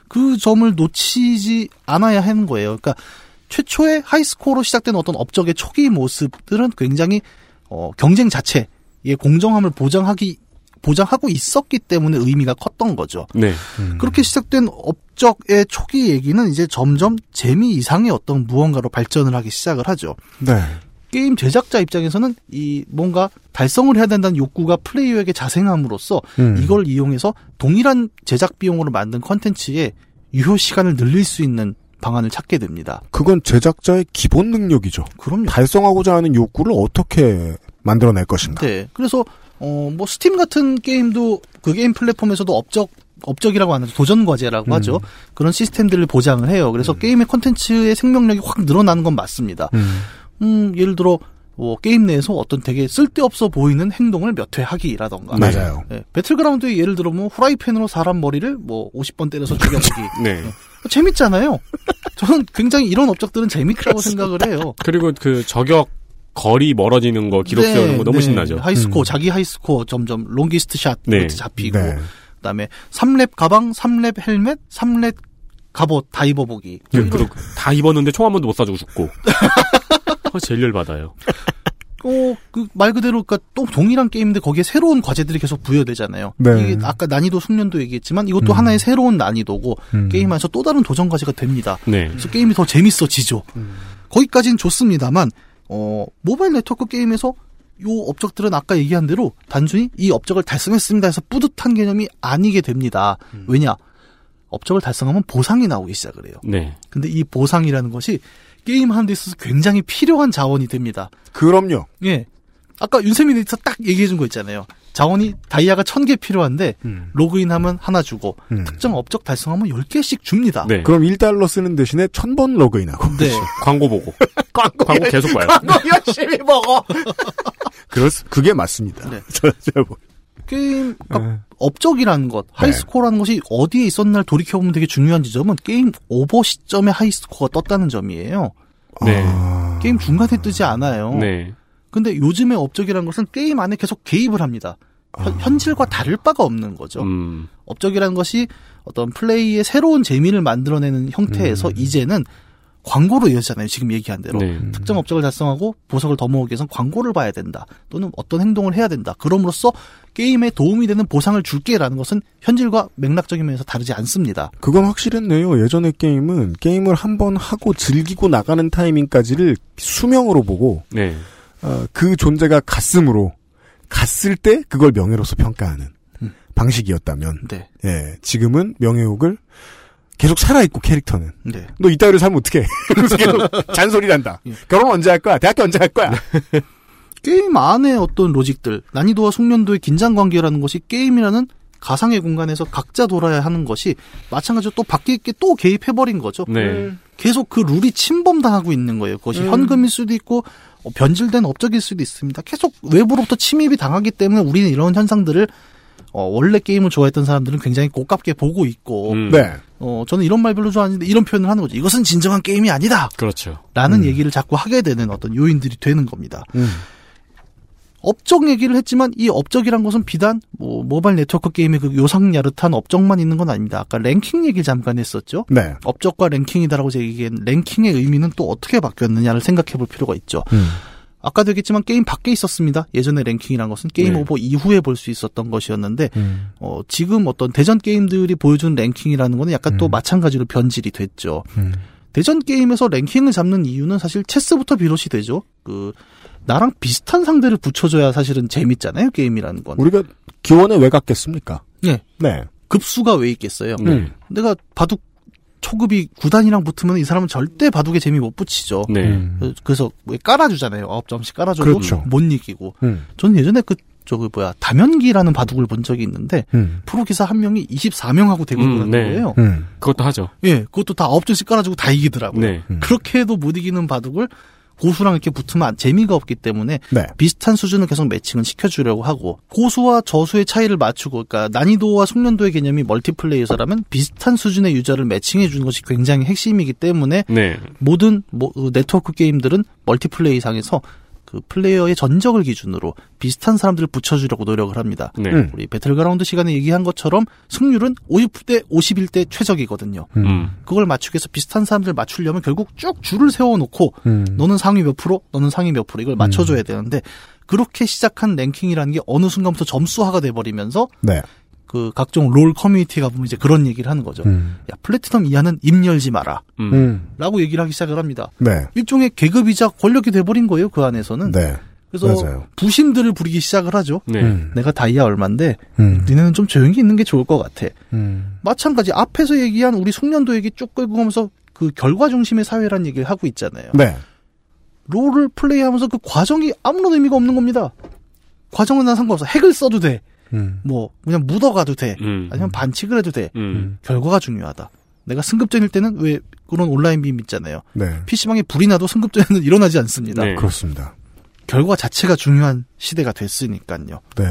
그 점을 놓치지 않아야 하는 거예요. 그러니까 최초의 high score로 시작된 어떤 업적의 초기 모습들은 굉장히 어, 경쟁 자체의 공정함을 보장하기 보장하고 있었기 때문에 의미가 컸던 거죠. 네. 그렇게 시작된 업적의 초기 얘기는 이제 점점 재미 이상의 어떤 무언가로 발전을 하기 시작을 하죠. 네. 게임 제작자 입장에서는 이 뭔가 달성을 해야 된다는 욕구가 플레이어에게 자생함으로써 음. 이걸 이용해서 동일한 제작 비용으로 만든 컨텐츠의 유효 시간을 늘릴 수 있는 방안을 찾게 됩니다. 그건 제작자의 기본 능력이죠. 그럼요. 달성하고자 하는 욕구를 어떻게 만들어낼 것인가. 네. 그래서 어 뭐 스팀 같은 게임도 그 게임 플랫폼에서도 업적 업적이라고 하는 도전 과제라고 하죠. 그런 시스템들을 보장을 해요. 그래서 게임의 컨텐츠의 생명력이 확 늘어나는 건 맞습니다. 음. 음, 예를 들어 뭐 게임 내에서 어떤 되게 쓸데없어 보이는 행동을 몇 회 하기라던가. 맞아요. 예, 배틀그라운드에 예를 들어 뭐 후라이팬으로 사람 머리를 뭐 50번 때려서 죽여보기. 네. 재밌잖아요. 저는 굉장히 이런 업적들은 재밌다고 생각을 해요. 그리고 그 저격 거리 멀어지는 거 기록 네, 세우는 거 너무 네. 신나죠. high score, 자기 high score 점점 longest shot 네. 잡히고 네. 그다음에 3렙 가방, 3렙 헬멧, 3렙 갑옷 다 입어보기. 뭐 이런 그리고 다 입었는데 총 한 번도 못 쏴주고 죽고. 어, 제일 열받아요. 어, 그 말 그대로 그니까 또 동일한 게임인데 거기에 새로운 과제들이 계속 부여되잖아요. 네. 이게 아까 난이도 숙련도 얘기했지만 이것도 하나의 새로운 난이도고 음. 게임 안에서 또 다른 도전 과제가 됩니다. 네. 그래서 게임이 더 재밌어지죠. 거기까지는 좋습니다만 어, 모바일 네트워크 게임에서 요 업적들은 아까 얘기한 대로 단순히 이 업적을 달성했습니다 해서 뿌듯한 개념이 아니게 됩니다. 왜냐? 업적을 달성하면 보상이 나오기 시작을 해요. 네. 근데 이 보상이라는 것이 게임 하는 데 있어서 굉장히 필요한 자원이 됩니다. 그럼요. 예. 아까 윤세민 에디터 딱 얘기해 준 거 있잖아요. 자원이 다이아가 천 개 필요한데 로그인하면 하나 주고 음. 특정 업적 달성하면 열 개씩 줍니다. 네. 그럼 1달러 쓰는 대신에 1000번 로그인하고. 네. 광고 보고. 광고 계속 봐요. 열심히 먹어. 그렇, 그게 맞습니다. 네. 저, 저, 뭐. 게임 그러니까 네. 업적이라는 것, high score라는 것이 어디에 있었나를 돌이켜보면 되게 중요한 지점은 game over 시점에 high score가 떴다는 점이에요. 네. 아. 게임 중간에 뜨지 않아요. 네. 근데 요즘의 업적이라는 것은 게임 안에 계속 개입을 합니다. 현, 현실과 다를 바가 없는 거죠. 음. 업적이라는 것이 어떤 플레이의 새로운 재미를 만들어내는 형태에서 이제는 광고로 이어지잖아요. 지금 얘기한 대로. 네. 특정 업적을 달성하고 보석을 더 모으기 위해서는 광고를 봐야 된다. 또는 어떤 행동을 해야 된다. 그럼으로써 게임에 도움이 되는 보상을 줄게라는 것은 현실과 맥락적인 면에서 다르지 않습니다. 그건 확실했네요. 예전의 게임은 게임을 한 번 하고 즐기고 나가는 타이밍까지를 수명으로 보고 네. 어, 그 존재가 갔음으로 갔을 때 그걸 명예로서 평가하는 음. 방식이었다면 네. 예, 지금은 명예욕을 계속 살아있고 캐릭터는 네. 너 이따위로 살면 어떡해 그래서 계속 잔소리를 한다 예. 결혼 언제 할 거야 대학교 언제 할 거야 게임 안의 어떤 로직들, 난이도와 숙련도의 긴장 관계라는 것이 게임이라는 가상의 공간에서 각자 돌아야 하는 것이 마찬가지로 또 밖에 게또 개입해버린 거죠. 네. 계속 그 룰이 침범당하고 있는 거예요. 그것이 음. 현금일 수도 있고 어, 변질된 업적일 수도 있습니다. 계속 외부로부터 침입이 당하기 때문에 우리는 이런 현상들을 어, 원래 게임을 좋아했던 사람들은 굉장히 고깝게 보고 있고 음. 네. 어, 저는 이런 말 별로 좋아하는데 이런 표현을 하는 거죠. 이것은 진정한 게임이 아니다. 그렇죠. 라는 음. 얘기를 자꾸 하게 되는 어떤 요인들이 되는 겁니다. 음. 업적 얘기를 했지만 이 업적이란 것은 비단 뭐 모바일 네트워크 게임의 그 요상야릇한 업적만 있는 건 아닙니다. 아까 랭킹 얘기 잠깐 했었죠. 네. 업적과 랭킹이다라고 제가 얘기한 랭킹의 의미는 또 어떻게 바뀌었느냐를 생각해 볼 필요가 있죠. 음. 아까도 얘기했지만 게임 밖에 있었습니다. 예전에 랭킹이란 것은 게임 네. over 이후에 볼 수 있었던 것이었는데 음. 어, 지금 어떤 대전 게임들이 보여준 랭킹이라는 거는 약간 또 음. 마찬가지로 변질이 됐죠. 음. 대전 게임에서 랭킹을 잡는 이유는 사실 체스부터 비롯이 되죠. 그 나랑 비슷한 상대를 붙여줘야 사실은 재밌잖아요. 게임이라는 건. 우리가 기원에 왜 갔겠습니까? 예. 네. 급수가 왜 있겠어요. 네. 내가 바둑 초급이 9단이랑 붙으면 이 사람은 절대 바둑에 재미 못 붙이죠. 네. 음. 그- 그래서 왜 깔아주잖아요. 9점씩 깔아줘도 그렇죠. 못 이기고. 음. 저는 예전에 그 저기 뭐야 다면기라는 바둑을 본 적이 있는데 음. 프로 기사 한 명이 24명하고 대결을 음, 하는 네. 거예요. 음. 그것도 하죠. 예, 그것도 다 9점씩 깔아주고 다 이기더라고요. 네. 음. 그렇게 해도 못 이기는 바둑을 고수랑 이렇게 붙으면 안- 재미가 없기 때문에 네. 비슷한 수준을 계속 매칭을 시켜주려고 하고 고수와 저수의 차이를 맞추고 그러니까 난이도와 숙련도의 개념이 멀티플레이어서라면 비슷한 수준의 유저를 매칭해 주는 것이 굉장히 핵심이기 때문에 네. 모든 뭐, 그 네트워크 게임들은 멀티플레이상에서 그 플레이어의 전적을 기준으로 비슷한 사람들을 붙여주려고 노력을 합니다. 네. 음. 우리 배틀그라운드 시간에 얘기한 것처럼 승률은 50대 50일 때 최적이거든요. 음. 그걸 맞추기 위해서 비슷한 사람들 맞추려면 결국 쭉 줄을 세워놓고 음. 너는 상위 몇 프로, 너는 상위 몇 프로 이걸 맞춰줘야 되는데 그렇게 시작한 랭킹이라는 게 어느 순간부터 점수화가 돼버리면서 네. 그 각종 롤 커뮤니티 가 보면 이제 그런 얘기를 하는 거죠. 음. 야 플래티넘 이하는 입 열지 마라. 음. 음. 라고 얘기를 하기 시작을 합니다. 네. 일종의 계급이자 권력이 돼버린 거예요 그 안에서는. 네. 그래서 맞아요. 부심들을 부리기 시작을 하죠. 네. 음. 내가 다이아 얼만데 음. 니네는 좀 조용히 있는 게 좋을 것 같아. 음. 마찬가지 앞에서 얘기한 우리 숙련도 얘기 쭉 끌고 가면서 그 결과 중심의 사회라는 얘기를 하고 있잖아요. 네. 롤을 플레이하면서 그 과정이 아무런 의미가 없는 겁니다. 과정은 난 상관없어. 핵을 써도 돼. 음. 뭐 그냥 묻어가도 돼. 음. 아니면 반칙을 해도 돼. 음. 결과가 중요하다. 내가 승급전일 때는 왜 그런 온라인 빔 있잖아요. 네. PC방에 불이 나도 승급전에는 일어나지 않습니다. 네. 그렇습니다. 결과 자체가 중요한 시대가 됐으니까요. 네.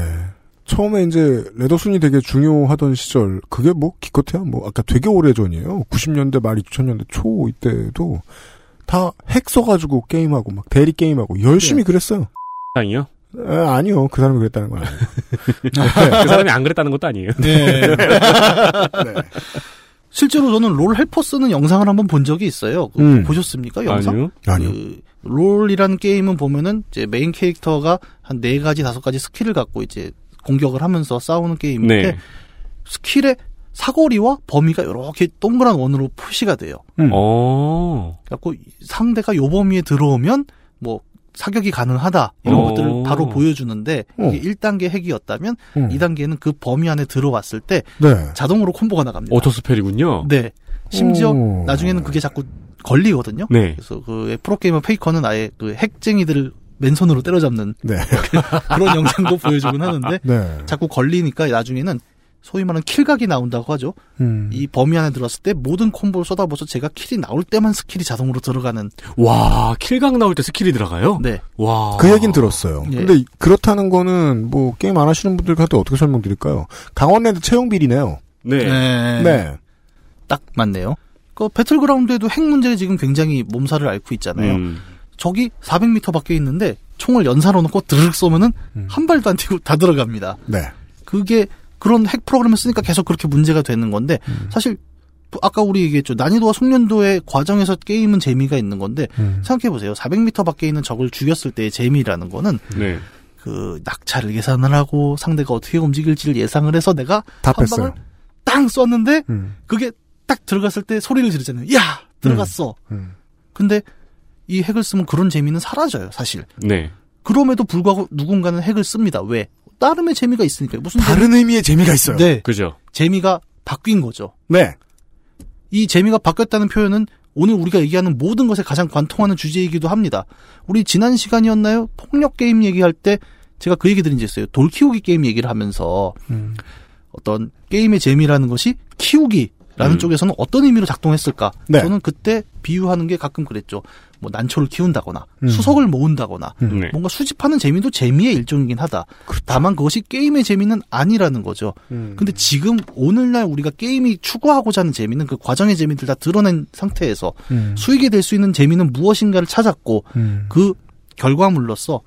처음에 이제 ladder 순위 되게 중요하던 시절 그게 뭐 기껏해야 뭐 아까 되게 오래 전이에요. 90년대 말 2000년대 초 이때도 다 핵 써가지고 게임하고 막 대리 게임하고 열심히 그랬어요. 아니요. 아, 아니요 그 사람이 그랬다는 건 아니에요. 그 사람이 안 그랬다는 것도 아니에요. 네. 네. 실제로 저는 롤 helper 쓰는 영상을 한번 본 적이 있어요. 그거 음. 보셨습니까? 영상? 아니요. 아니요. 그 롤이라는 게임은 보면은 이제 메인 캐릭터가 한 네 가지 다섯 가지 skill을 갖고 이제 공격을 하면서 싸우는 게임인데 네. skill의 사거리와 범위가 이렇게 동그란 원으로 표시가 돼요. 음. 어. 그래갖고 상대가 요 범위에 들어오면 뭐 사격이 가능하다 이런 어. 것들을 바로 보여주는데 어. 이게 1단계 핵이었다면 음. 2단계는 그 범위 안에 들어왔을 때 네. 자동으로 combo가 나갑니다. auto spell이군요. 네. 심지어 오. 나중에는 그게 자꾸 걸리거든요. 네. 그래서 그 프로게이머 페이커는 아예 그 핵쟁이들을 맨손으로 때려잡는 네. 그런 영상도 보여주곤 하는데 네. 자꾸 걸리니까 나중에는 소위 말하는 킬각이 나온다고 하죠. 음. 이 범위 안에 들어왔을 때 모든 combo를 쏟아부어서 제가 kill이 나올 때만 skill이 자동으로 들어가는 와, 킬각 나올 때 skill이 들어가요? 네. 와. 그 얘긴 들었어요. 예. 근데 이- 그렇다는 거는 뭐 게임 안 하시는 분들한테 어떻게 설명드릴까요? 강원랜드 채용 비리네요. 네. 네. 네. 딱 맞네요. 그 배틀그라운드에도 핵 문제를 지금 굉장히 몸살을 앓고 있잖아요. 음. 적이 400m 밖에 있는데 총을 연사로 놓고 드르륵 쏘면은 음. 한 발도 안 튀고 다 들어갑니다. 네. 그게 그런 핵 프로그램을 쓰니까 계속 그렇게 문제가 되는 건데 음. 사실 아까 우리 얘기했죠. 난이도와 숙련도의 과정에서 게임은 재미가 있는 건데 음. 생각해 보세요. 400m 밖에 있는 적을 죽였을 때의 재미라는 거는 네. 그 낙차를 계산을 하고 상대가 어떻게 움직일지를 예상을 해서 내가 다 한. 방을 땅 쐈는데 음. 그게 딱 들어갔을 때 소리를 지르잖아요. 야 들어갔어. 음. 근데 이 핵을 쓰면 그런 재미는 사라져요. 사실. 네. 그럼에도 불구하고 누군가는 핵을 씁니다. 왜? 나름의 재미가 있으니까요. 무슨 다른 의미의 재미가 있어요. 재미? 네. 그죠. 재미가 바뀐 거죠. 네. 이 재미가 바뀌었다는 표현은 오늘 우리가 얘기하는 모든 것에 가장 관통하는 주제이기도 합니다. 우리 지난 시간이었나요? 폭력 게임 얘기할 때 제가 그 얘기 드린 적 있어요. 돌 키우기 게임 얘기를 하면서 음. 어떤 게임의 재미라는 것이 키우기라는 음. 쪽에서는 어떤 의미로 작동했을까? 네. 저는 그때 비유하는 게 가끔 그랬죠. 뭐 난초를 키운다거나 음. 수석을 모은다거나 음. 네. 뭔가 수집하는 재미도 재미의 일종이긴 하다. 다만 그것이 게임의 재미는 아니라는 거죠. 음. 근데 지금 오늘날 우리가 게임이 추구하고자 하는 재미는 그 과정의 재미들 다 드러낸 상태에서 음. 수익이 될 수 있는 재미는 무엇인가를 찾았고 음. 그 결과물로서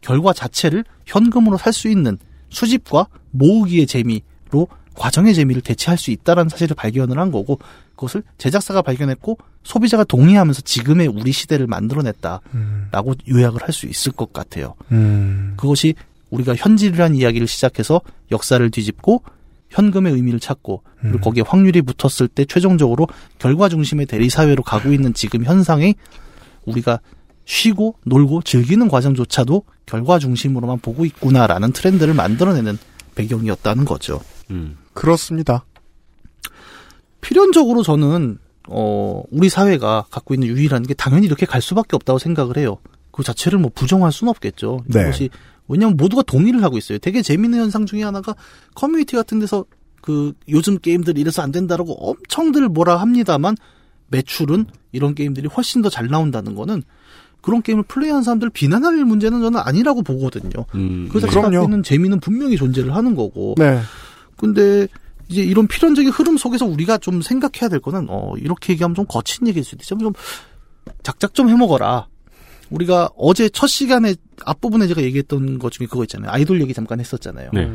결과 자체를 현금으로 살 수 있는 수집과 모으기의 재미로 과정의 재미를 대체할 수 있다는 사실을 발견을 한 거고 그것을 제작사가 발견했고 소비자가 동의하면서 지금의 우리 시대를 만들어냈다라고 음. 요약을 할 수 있을 것 같아요. 음. 그것이 우리가 현질이라는 이야기를 시작해서 역사를 뒤집고 현금의 의미를 찾고 그리고 음. 거기에 확률이 붙었을 때 최종적으로 결과 중심의 대리 사회로 가고 있는 지금 현상이 우리가 쉬고 놀고 즐기는 과정조차도 결과 중심으로만 보고 있구나라는 트렌드를 만들어내는 배경이었다는 거죠. 음. 그렇습니다. 필연적으로 저는 어 우리 사회가 갖고 있는 유일한 게 당연히 이렇게 갈 수밖에 없다고 생각을 해요. 그 자체를 뭐 부정할 수는 없겠죠. 네. 이것이 왜냐하면 모두가 동의를 하고 있어요. 되게 재밌는 현상 중에 하나가 커뮤니티 같은 데서 그 요즘 게임들 이래서 안 된다라고 엄청들 뭐라 합니다만 매출은 이런 게임들이 훨씬 더 잘 나온다는 거는 그런 게임을 플레이하는 사람들 비난할 문제는 저는 아니라고 보거든요. 음. 그 네. 자체가 그럼요. 갖고 있는 재미는 분명히 존재를 하는 거고. 네. 근데 이제 이런 필연적인 흐름 속에서 우리가 좀 생각해야 될 거는 어 이렇게 얘기하면 좀 거친 얘기일 수도 있지만 좀 작작 좀 해먹어라. 우리가 어제 첫 시간에 앞부분에 제가 얘기했던 것 중에 그거 있잖아요. 아이돌 얘기 잠깐 했었잖아요. 네.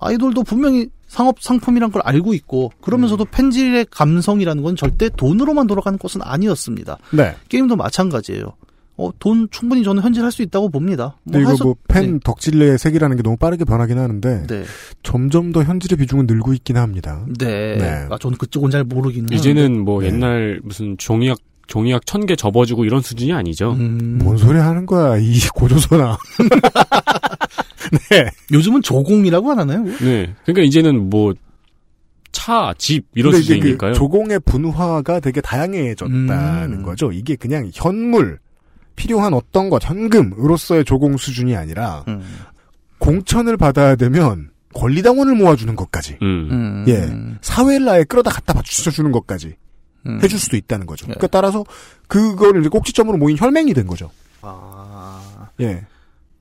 아이돌도 분명히 상업 상품이란 걸 알고 있고 그러면서도 팬질의 감성이라는 건 절대 돈으로만 돌아가는 것은 아니었습니다. 네. 게임도 마찬가지예요. 어, 돈 충분히 저는 현질할 수 있다고 봅니다. 근데 이거 해서- 뭐팬 덕질의 색이라는 게 너무 빠르게 변하긴 하는데 네. 점점 더 현질의 비중은 늘고 있긴 합니다. 네. 네. 아, 저는 그쪽은 잘 모르기는 이제는 뭐 네. 옛날 무슨 종이학 종이학 천 개 접어주고 이런 수준이 아니죠. 음, 뭔 소리 하는 거야, 이 고조선아. 네. 요즘은 조공이라고 안 하나요? 네. 그러니까 이제는 뭐 차, 집 이런 그 수준이니까요. 조공의 분화가 되게 다양해졌다는 음. 거죠. 이게 그냥 현물, 필요한 어떤 것, 현금으로서의 조공 수준이 아니라 음. 공천을 받아야 되면 권리당원을 모아주는 것까지. 음. 음. 예. 사회를 아예 끌어다 갖다 받쳐주는 것까지 음. 해줄 수도 있다는 거죠. 예. 그러니까 따라서 그거를 이제 꼭지점으로 모인 혈맹이 된 거죠. 아, 예.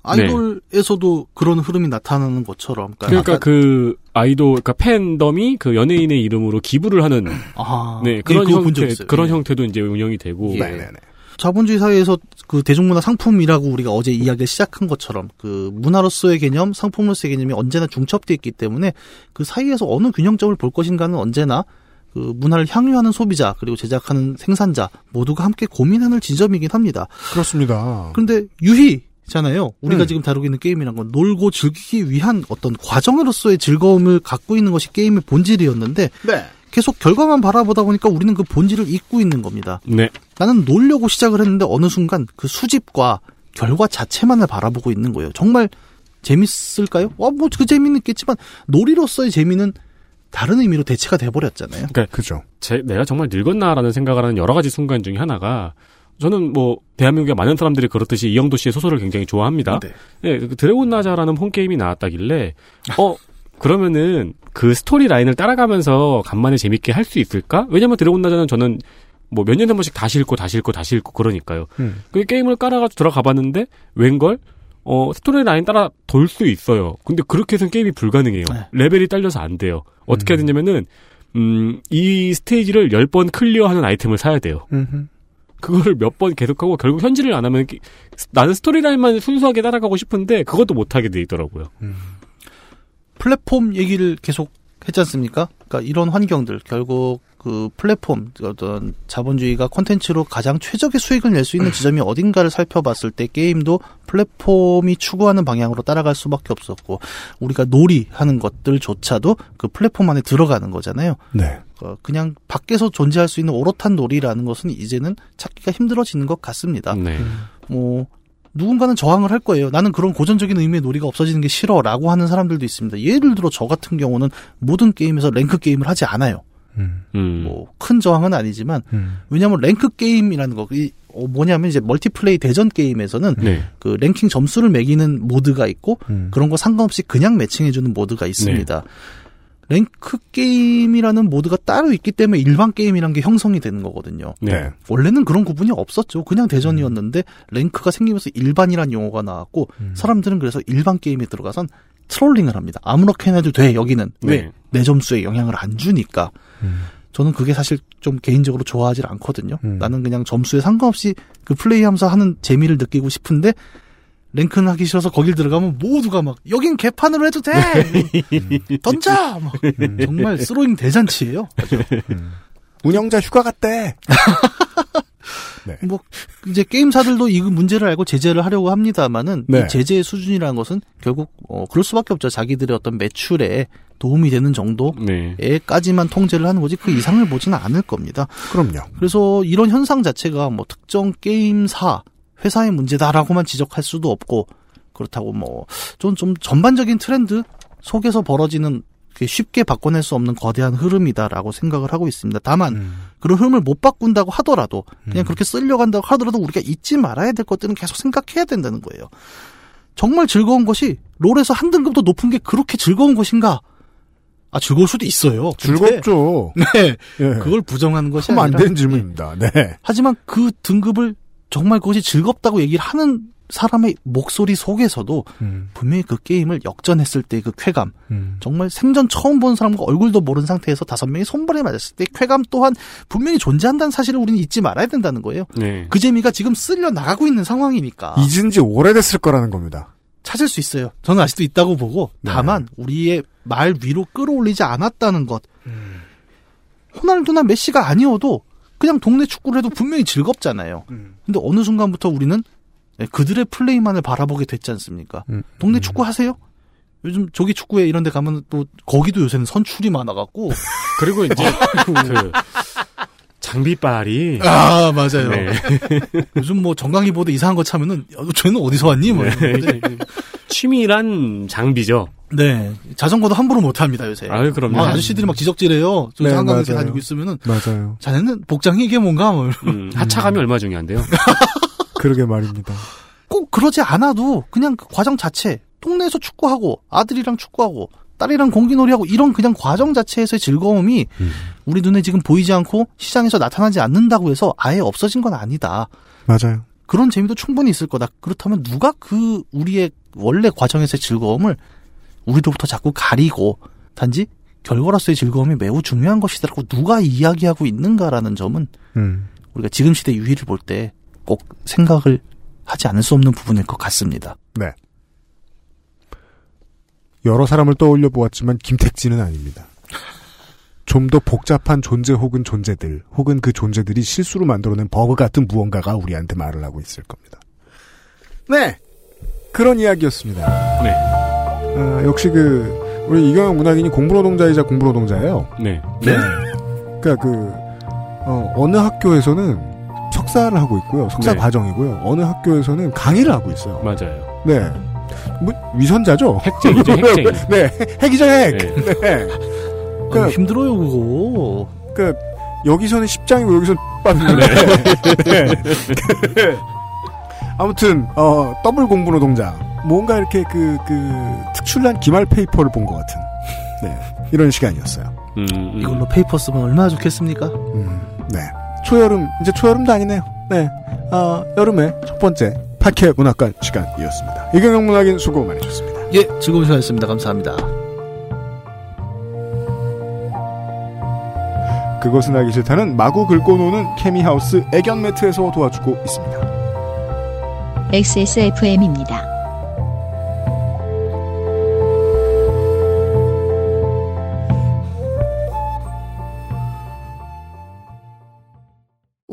아이돌에서도 그런 흐름이 나타나는 것처럼. 그러니까 아까- 그 아이돌, 그러니까 팬덤이 그 연예인의 이름으로 기부를 하는 아, 네 예, 그런 본적 형태. 그런 예. 형태도 이제 운영이 되고 예. 네네 네. 자본주의 사회에서 그 대중문화 상품이라고 우리가 어제 이야기를 시작한 것처럼 그 문화로서의 개념, 상품으로서의 개념이 언제나 중첩되어 있기 때문에 그 사이에서 어느 균형점을 볼 것인가는 언제나 그 문화를 향유하는 소비자 그리고 제작하는 생산자 모두가 함께 고민하는 지점이긴 합니다. 그렇습니다. 그런데 유희 잖아요. 우리가 음. 지금 다루고 있는 게임이란 건 놀고 즐기기 위한 어떤 과정으로서의 즐거움을 갖고 있는 것이 게임의 본질이었는데 네. 계속 결과만 바라보다 보니까 우리는 그 본질을 잊고 있는 겁니다. 네. 나는 놀려고 시작을 했는데 어느 순간 그 수집과 결과 자체만을 바라보고 있는 거예요. 정말 재밌을까요? 어, 뭐그 재미는 있겠지만 놀이로서의 재미는 다른 의미로 대체가 돼버렸잖아요. 그러니까 그죠. 제, 내가 정말 늙었나라는 생각을 하는 여러 가지 순간 중에 하나가 저는 뭐 대한민국의 많은 사람들이 그렇듯이 이영도 씨의 소설을 굉장히 좋아합니다. 네. 예, 그 드래곤 나자라는 홈 게임이 나왔다길래 어 그러면은 그 story line을 따라가면서 간만에 재밌게 할 수 있을까? 왜냐면 드래곤 라자는 저는 뭐 몇 년에 한 번씩 다시 읽고 다시 읽고 다시 읽고 그러니까요. 음. 그 게임을 깔아가지고 들어가 봤는데 웬걸 어 story line 따라 돌 수 있어요. 근데 그렇게 해서는 게임이 불가능해요. 네. 레벨이 딸려서 안 돼요. 어떻게 해야 음. 되냐면은 음, 이 스테이지를 10번 clear하는 아이템을 사야 돼요. 음흠. 그거를 몇 번 계속하고 결국 현질을 안 하면 기- 나는 스토리라인만 순수하게 따라가고 싶은데 그것도 못하게 돼 있더라고요. 플랫폼 얘기를 계속 했지 않습니까? 그러니까 이런 환경들 결국 그 플랫폼 어떤 자본주의가 콘텐츠로 가장 최적의 수익을 낼 수 있는 지점이 어딘가를 살펴봤을 때 게임도 플랫폼이 추구하는 방향으로 따라갈 수밖에 없었고 우리가 놀이하는 것들조차도 그 플랫폼 안에 들어가는 거잖아요. 네. 어, 그냥 밖에서 존재할 수 있는 오롯한 놀이라는 것은 이제는 찾기가 힘들어지는 것 같습니다. 네. 뭐 누군가는 저항을 할 거예요. 나는 그런 고전적인 의미의 놀이가 없어지는 게 싫어 라고 하는 사람들도 있습니다. 예를 들어 저 같은 경우는 모든 게임에서 rank 게임을 하지 않아요. 음. 뭐 큰 저항은 아니지만 음. 왜냐하면 rank 게임이라는 거 이, 어, 뭐냐면 이제 multiplay 대전 게임에서는 네. 그 랭킹 점수를 매기는 모드가 있고 음. 그런 거 상관없이 그냥 매칭해주는 모드가 있습니다. rank 게임이라는 모드가 따로 있기 때문에 일반 게임이란 게 형성이 되는 거거든요. 네. 원래는 그런 구분이 없었죠. 그냥 대전이었는데 랭크가 생기면서 일반이란 용어가 나왔고 음. 사람들은 그래서 일반 게임에 들어가선 trolling을 합니다. 아무렇게나 해도 돼 여기는 왜 네. 내 점수에 영향을 안 주니까. 음. 저는 그게 사실 좀 개인적으로 좋아하지 않거든요. 음. 나는 그냥 점수에 상관없이 그 플레이하면서 하는 재미를 느끼고 싶은데 랭크는 하기 싫어서 거길 들어가면 모두가 막 여긴 개판으로 해도 돼 던져 막 정말 throwing 대잔치예요. 음. 운영자 휴가 갔대. 뭐 이제 게임사들도 이 문제를 알고 제재를 하려고 합니다만은 네. 이 제재의 수준이라는 것은 결국 어 그럴 수밖에 없죠. 자기들의 어떤 매출에 도움이 되는 네. 정도에까지만 통제를 하는 거지 그 이상을 보지는 않을 겁니다. 그럼요. 그래서 이런 현상 자체가 뭐 특정 게임사 회사의 문제다라고만 지적할 수도 없고 그렇다고 뭐좀좀 전반적인 트렌드 속에서 벌어지는 그 쉽게 바꿔낼 수 없는 거대한 흐름이다라고 생각을 하고 있습니다. 다만 음. 그런 흐름을 못 바꾼다고 하더라도 그냥 그렇게 쓰려고 한다고 하더라도 우리가 잊지 말아야 될 것들은 계속 생각해야 된다는 거예요. 정말 즐거운 것이 롤에서 한 등급 더 높은 게 그렇게 즐거운 것인가? 아 즐거울 수도 있어요. 즐겁죠. 네, 예. 그걸 부정하는 것이 하면 안 아니라 되는 질문입니다. 네. 하지만 그 등급을 정말 그것이 즐겁다고 얘기를 하는 사람의 목소리 속에서도 음. 분명히 그 게임을 역전했을 때 그 쾌감, 음. 정말 생전 처음 본 사람과 얼굴도 모르는 상태에서 다섯 명이 손발에 맞았을 때 쾌감 또한 분명히 존재한다는 사실을 우리는 잊지 말아야 된다는 거예요. 네. 그 재미가 지금 쓸려 나가고 있는 상황이니까 잊은 지 오래됐을 거라는 겁니다. 찾을 수 있어요. 저는 아직도 있다고 보고 네. 다만 우리의 말 위로 끌어올리지 않았다는 것. 음. 호날두나 메시가 아니어도 그냥 동네 축구를 해도 분명히 즐겁잖아요. 음. 근데 어느 순간부터 우리는 네, 그들의 플레이만을 바라보게 됐지 않습니까? 음. 동네 축구 하세요? 요즘 조기 축구회 이런 데 가면 또 거기도 요새는 선출이 많아 갖고 그리고 이제 그 장비빨이 아 맞아요. 네. 요즘 뭐 정강이 보다 이상한 거 차면은 야, 쟤는 어디서 왔니? 뭐 건데. 취미란 장비죠. 네 자전거도 함부로 못 합니다 요새. 아유, 그럼요. 아, 아저씨들이 막 지적질해요. 저 네, 한강 이렇게 맞아요. 다니고 있으면은 맞아요. 자네는 복장이 이게 뭔가 뭐 음, 하차감이 얼마 중요한데요. 그러게 말입니다. 꼭 그러지 않아도 그냥 그 과정 자체 동네에서 축구하고 아들이랑 축구하고 딸이랑 공기놀이하고 이런 그냥 과정 자체에서의 즐거움이 우리 눈에 지금 보이지 않고 시장에서 나타나지 않는다고 해서 아예 없어진 건 아니다. 맞아요. 그런 재미도 충분히 있을 거다. 그렇다면 누가 그 우리의 원래 과정에서의 즐거움을 우리로부터 자꾸 가리고 단지 결과로서의 즐거움이 매우 중요한 것이다라고 누가 이야기하고 있는가라는 점은 음. 우리가 지금 시대 유희를 볼 때 꼭 생각을 하지 않을 수 없는 부분일 것 같습니다. 네. 여러 사람을 떠올려 보았지만 김택진은 아닙니다. 좀 더 복잡한 존재 혹은 존재들 혹은 그 존재들이 실수로 만들어낸 버그 같은 무언가가 우리한테 말을 하고 있을 겁니다. 네. 그런 이야기였습니다. 네. 아, 역시 그 우리 이경영 문학인이 공부노동자이자 공부노동자예요. 네. 그러니까 그 어, 어느 학교에서는 석사를 하고 있고요. 석사 네. 과정이고요. 어느 학교에서는 강의를 하고 있어요. 맞아요. 네. 뭐 위선자죠. 핵쟁이죠, 핵쟁이. 네, 핵이죠, 핵. 네. 네. 아, 그, 힘들어요 그거. 그 여기서는 십장이고 여기서는 빡인데. 네. 아무튼 어 더블 공부 노동자 뭔가 이렇게 그 그 특출난 기말 페이퍼를 본 것 같은 네 이런 시간이었어요. 음, 음. 이걸로 페이퍼 쓰면 얼마나 좋겠습니까? 음, 네. 초여름, 이제 초여름도 아니네요. 네. 아, 여름의 첫 번째 팟캐 문학관 시간이었습니다. 이경혁 문학인 수고 많으셨습니다. 예, 즐거운 시간이었습니다. 감사합니다. 그것은 알기 싫다는 마구 긁고 노는 케미하우스 애견 매트에서 도와주고 있습니다. XSFM입니다.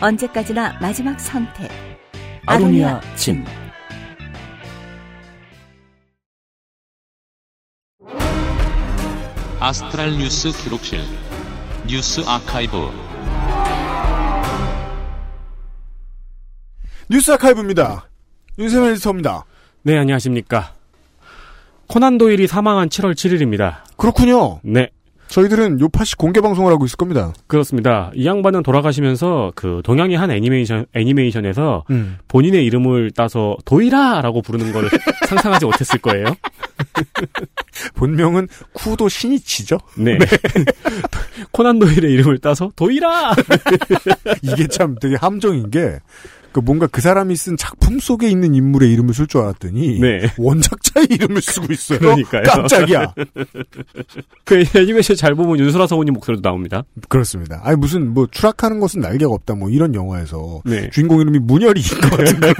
언제까지나 마지막 선택. 아로니아 진. 아스트랄 뉴스 기록실 뉴스 아카이브 뉴스 아카이브입니다. 윤세민 에디터입니다. 네, 안녕하십니까. 코난 도일이 사망한 7월 7일입니다. 그렇군요. 네. 저희들은 요파시 공개 방송을 하고 있을 겁니다. 그렇습니다. 이 양반은 돌아가시면서 그 동양의 한 애니메이션 애니메이션에서 음. 본인의 이름을 따서 도이라라고 부르는 걸 상상하지 못했을 거예요. 본명은 쿠도 신이치죠? 네. 코난 도일의 이름을 따서 도이라. 이게 참 되게 함정인 게, 그 뭔가 그 사람이 쓴 작품 속에 있는 인물의 이름을 쓸 줄 알았더니, 네. 원작자의 이름을 쓰고 있어요. 그러니까요. 깜짝이야. 그 애니메이션 잘 보면 윤소라 성우님 목소리도 나옵니다. 그렇습니다. 아니, 무슨, 뭐, 추락하는 것은 날개가 없다, 뭐, 이런 영화에서, 네. 주인공 이름이 문열이인 것 같은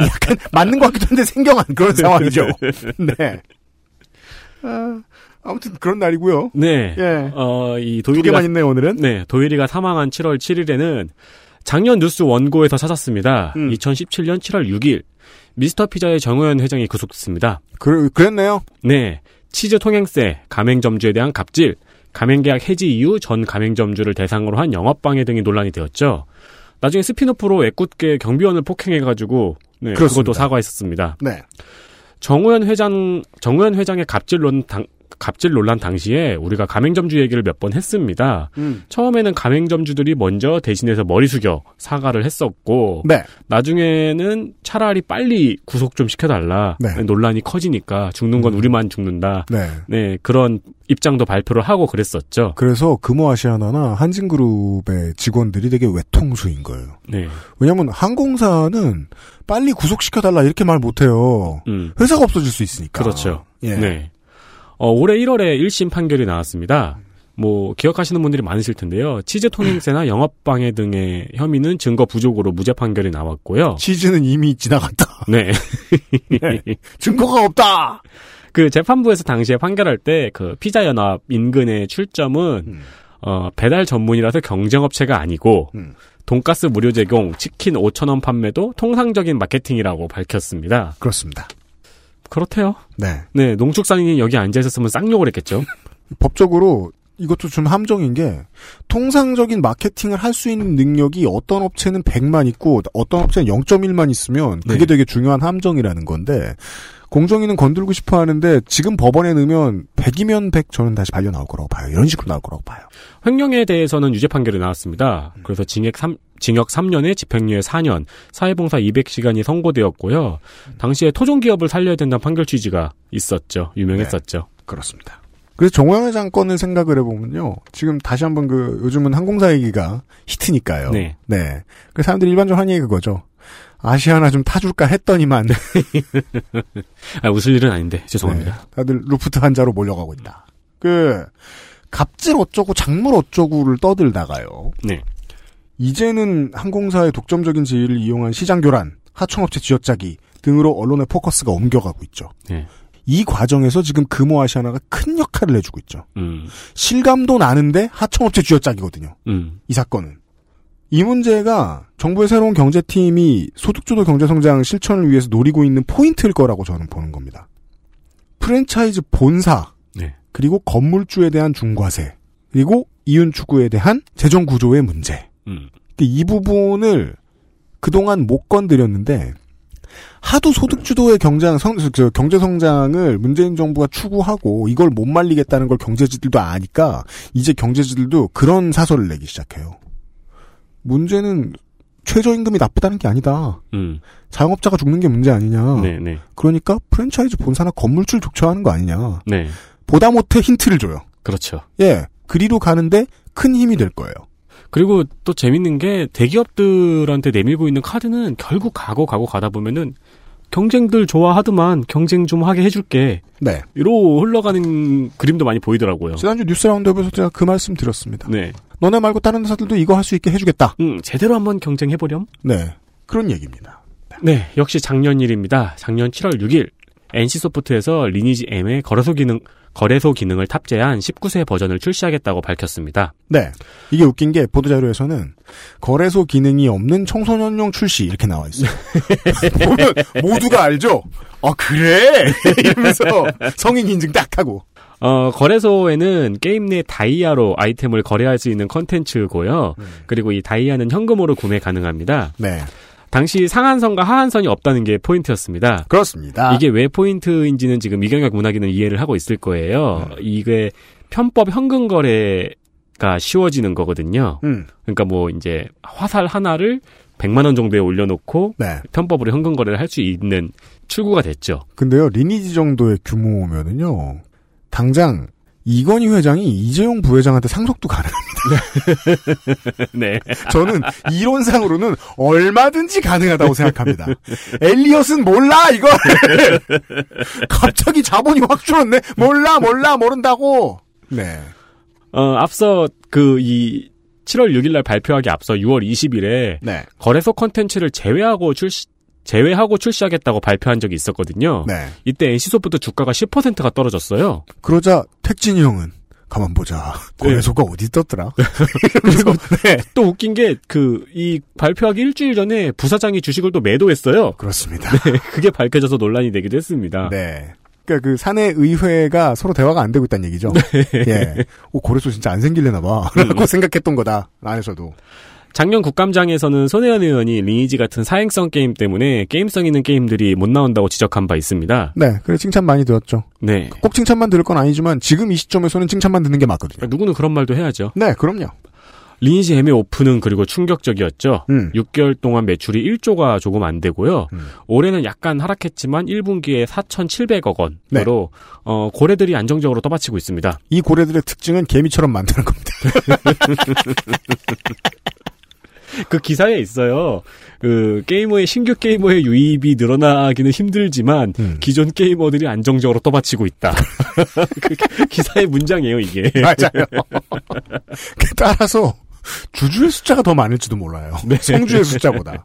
약간 맞는 것 같기도 한데 생경한 그런 상황이죠. 네. 아, 아무튼 그런 날이고요. 네. 예. 어, 이두 도일이가 있네요, 오늘은. 네, 도일이가 사망한 7월 7일에는 작년 뉴스 원고에서 찾았습니다. 음. 2017년 7월 6일 미스터 피자의 정우현 회장이 구속됐습니다. 그, 그랬네요. 네, 치즈 통행세, 가맹점주에 대한 갑질, 가맹계약 해지 이후 전 가맹점주를 대상으로 한 영업방해 등이 논란이 되었죠. 나중에 spin-off로 애꿎게 경비원을 폭행해가지고 네. 그것도 사과했었습니다. 네. 정우현 회장, 정우현 회장의 갑질론 당, 갑질 논란 당시에 우리가 가맹점주 얘기를 몇 번 했습니다. 음. 처음에는 가맹점주들이 먼저 대신해서 머리 숙여 사과를 했었고, 네. 나중에는 차라리 빨리 구속 좀 시켜달라. 네. 논란이 커지니까 죽는 건 음. 우리만 죽는다. 네. 네, 그런 입장도 발표를 하고 그랬었죠. 그래서 금호아시아나나 한진그룹의 직원들이 되게 외통수인 거예요. 네. 왜냐면 항공사는 빨리 구속시켜달라 이렇게 말 못해요. 음. 회사가 없어질 수 있으니까. 그렇죠. 예. 네. 어, 올해 1월에 1심 판결이 나왔습니다. 뭐 기억하시는 분들이 많으실 텐데요. 치즈 통행세나 영업 방해 등의 혐의는 증거 부족으로 무죄 판결이 나왔고요. 치즈는 이미 지나갔다. 네. 증거가 없다. 그 재판부에서 당시에 판결할 때 그 피자 연합 인근의 출점은 음. 어, 배달 전문이라서 경쟁업체가 아니고 음. 돈가스 무료 제공, 치킨 5천 원 판매도 통상적인 마케팅이라고 밝혔습니다. 그렇습니다. 그렇대요. 네. 네, 농축산인이 여기 앉아 있었으면 쌍욕을 했겠죠. 법적으로 이것도 좀 함정인 게 통상적인 마케팅을 할 수 있는 능력이 어떤 업체는 100만 있고 어떤 업체는 0.1만 있으면 그게 네. 되게 중요한 함정이라는 건데 공정위는 건들고 싶어 하는데 지금 법원에 넣으면 100이면 100 저는 다시 발려 나올 거라고 봐요. 이런 식으로 나올 거라고 봐요. 횡령에 대해서는 유죄 판결이 나왔습니다. 그래서 징역 3, 징역 3년에 집행유예 4년, 사회봉사 200시간이 선고되었고요. 당시에 토종기업을 살려야 된다는 판결 취지가 있었죠. 유명했었죠. 그렇습니다. 그래서 정호영 회장 건을 생각을 해보면요. 지금 다시 한번 그 요즘은 항공사 얘기가 히트니까요. 네. 네. 그 사람들이 일반적으로 하는 얘기 그거죠. 아시아나 좀 타줄까 했더니만 아, 웃을 일은 아닌데 죄송합니다. 네, 다들 루프트한자로 몰려가고 있다. 그 갑질 어쩌고 작물 어쩌고를 떠들다가요. 네. 이제는 항공사의 독점적인 지위를 이용한 시장 교란, 하청업체 쥐어짜기 등으로 언론의 포커스가 옮겨가고 있죠. 네. 이 과정에서 지금 금호아시아나가 큰 역할을 해주고 있죠. 음. 실감도 나는데 하청업체 쥐어짜기거든요. 음. 이 사건은. 이 문제가 정부의 새로운 경제팀이 소득주도 경제성장 실천을 위해서 노리고 있는 포인트일 거라고 저는 보는 겁니다. 프랜차이즈 본사, 네. 그리고 건물주에 대한 중과세, 그리고 이윤 추구에 대한 재정 구조의 문제. 음. 이 부분을 그동안 못 건드렸는데 하도 소득주도의 경장 성, 저, 경제 성장을 문재인 정부가 추구하고 이걸 못 말리겠다는 걸 경제지들도 아니까 이제 경제지들도 그런 사설을 내기 시작해요. 문제는 최저임금이 나쁘다는 게 아니다. 음. 자영업자가 죽는 게 문제 아니냐. 네, 네. 그러니까 프랜차이즈 본사나 건물주를 독점하는 거 아니냐. 네. 보다 못해 힌트를 줘요. 그렇죠. 예, 그리로 가는데 큰 힘이 될 거예요. 그리고 또 재밌는 게 대기업들한테 내밀고 있는 카드는 결국 가고 가고 가다 보면은 경쟁들 좋아하더만 경쟁 좀 하게 해줄게. 네. 이로 흘러가는 그림도 많이 보이더라고요. 지난주 뉴스 라운드업에서 제가 그 말씀 드렸습니다. 네. 너네 말고 다른 회사들도 이거 할 수 있게 해주겠다. 음, 제대로 한번 경쟁해보렴? 네. 그런 얘기입니다. 네, 역시 작년 일입니다. 작년 7월 6일 NC소프트에서 리니지 M의 거래소 기능 거래소 기능을 탑재한 19세 버전을 출시하겠다고 밝혔습니다. 네. 이게 웃긴 게 보도 자료에서는 거래소 기능이 없는 청소년용 출시 이렇게 나와 있어요. 보면 모두가 알죠? 아, 그래? 이러면서 성인 인증 딱 하고. 어, 거래소에는 게임 내 다이아로 아이템을 거래할 수 있는 컨텐츠고요. 그리고 이 다이아는 현금으로 구매 가능합니다. 네. 당시 상한선과 하한선이 없다는 게 포인트였습니다. 그렇습니다. 이게 왜 포인트인지는 지금 이경혁 문화기는 이해를 하고 있을 거예요. 이게 편법 현금 거래가 쉬워지는 거거든요. 음. 그러니까 뭐 이제 화살 하나를 100만 원 정도에 올려놓고 네. 편법으로 현금 거래를 할 수 있는 출구가 됐죠. 근데요, 리니지 정도의 규모면은요, 당장 이건희 회장이 이재용 부회장한테 상속도 가능합니다. 네. 저는 이론상으로는 얼마든지 가능하다고 생각합니다. 엘리엇은 몰라 이걸 갑자기 자본이 확 줄었네. 몰라 몰라 모른다고. 네. 어, 앞서 그 이 7월 6일 날 발표하기 앞서 6월 20일에 네. 거래소 컨텐츠를 제외하고 출시 제외하고 출시하겠다고 발표한 적이 있었거든요. 네. 이때 NC소프트 주가가 10%가 떨어졌어요. 그러자 택진이 형은 가만 보자. 거래소가 어디 떴더라? 그래서 또 웃긴 게 그 이 발표하기 일주일 전에 부사장이 주식을 또 매도했어요. 그렇습니다. 네, 그게 밝혀져서 논란이 되기도 했습니다. 네. 그러니까 그 사내 의회가 서로 대화가 안 되고 있다는 얘기죠. 예. 오 거래소 진짜 안 생길래나 봐.라고 생각했던 거다. 안에서도. 작년 국감장에서는 손혜원 의원이 리니지 같은 사행성 게임 때문에 게임성 있는 게임들이 못 나온다고 지적한 바 있습니다. 네. 그래 칭찬 많이 들었죠. 네. 꼭 칭찬만 들을 건 아니지만 지금 이 시점에서는 칭찬만 듣는 게 맞거든요. 누구는 그런 말도 해야죠. 네, 그럼요. 리니지 M 오픈은 그리고 충격적이었죠. 음. 6개월 동안 매출이 1조가 조금 안 되고요. 올해는 약간 하락했지만 1분기에 4,700억 원으로 어, 고래들이 안정적으로 떠받치고 있습니다. 이 고래들의 특징은 개미처럼 만드는 겁니다. 그 기사에 있어요. 그 게이머의 신규 게이머의 유입이 늘어나기는 힘들지만 기존 게이머들이 안정적으로 떠받치고 있다. 그 기사의 문장이에요 이게. 맞아요. 따라서 주주의 숫자가 더 많을지도 몰라요. 성주의 숫자보다.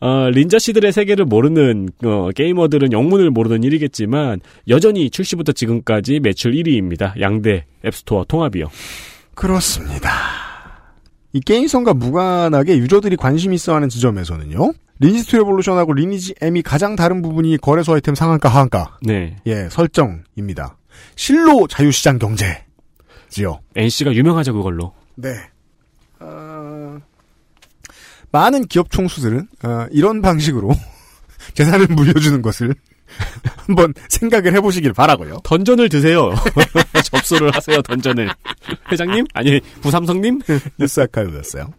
어, 린저 씨들의 세계를 모르는 어, 게이머들은 영문을 모르는 일이겠지만 여전히 출시부터 지금까지 매출 1위입니다. 양대 앱스토어 통합이요. 그렇습니다. 이 게임성과 무관하게 유저들이 관심 있어하는 지점에서는요. 리니지 레볼루션하고 리니지 M이 가장 다른 부분이 거래소 아이템 상한가 하한가. 네. 예, 설정입니다. 실로 자유시장 경제지요. NC가 유명하죠 그걸로. 네. 어, 많은 기업 총수들은 어, 이런 방식으로 재산을 물려주는 것을 한번 생각을 해보시길 바라고요. 던전을 드세요. 접수를 하세요 던전을. 회장님? 아니 부삼성님? 뉴스 아카이브였어요.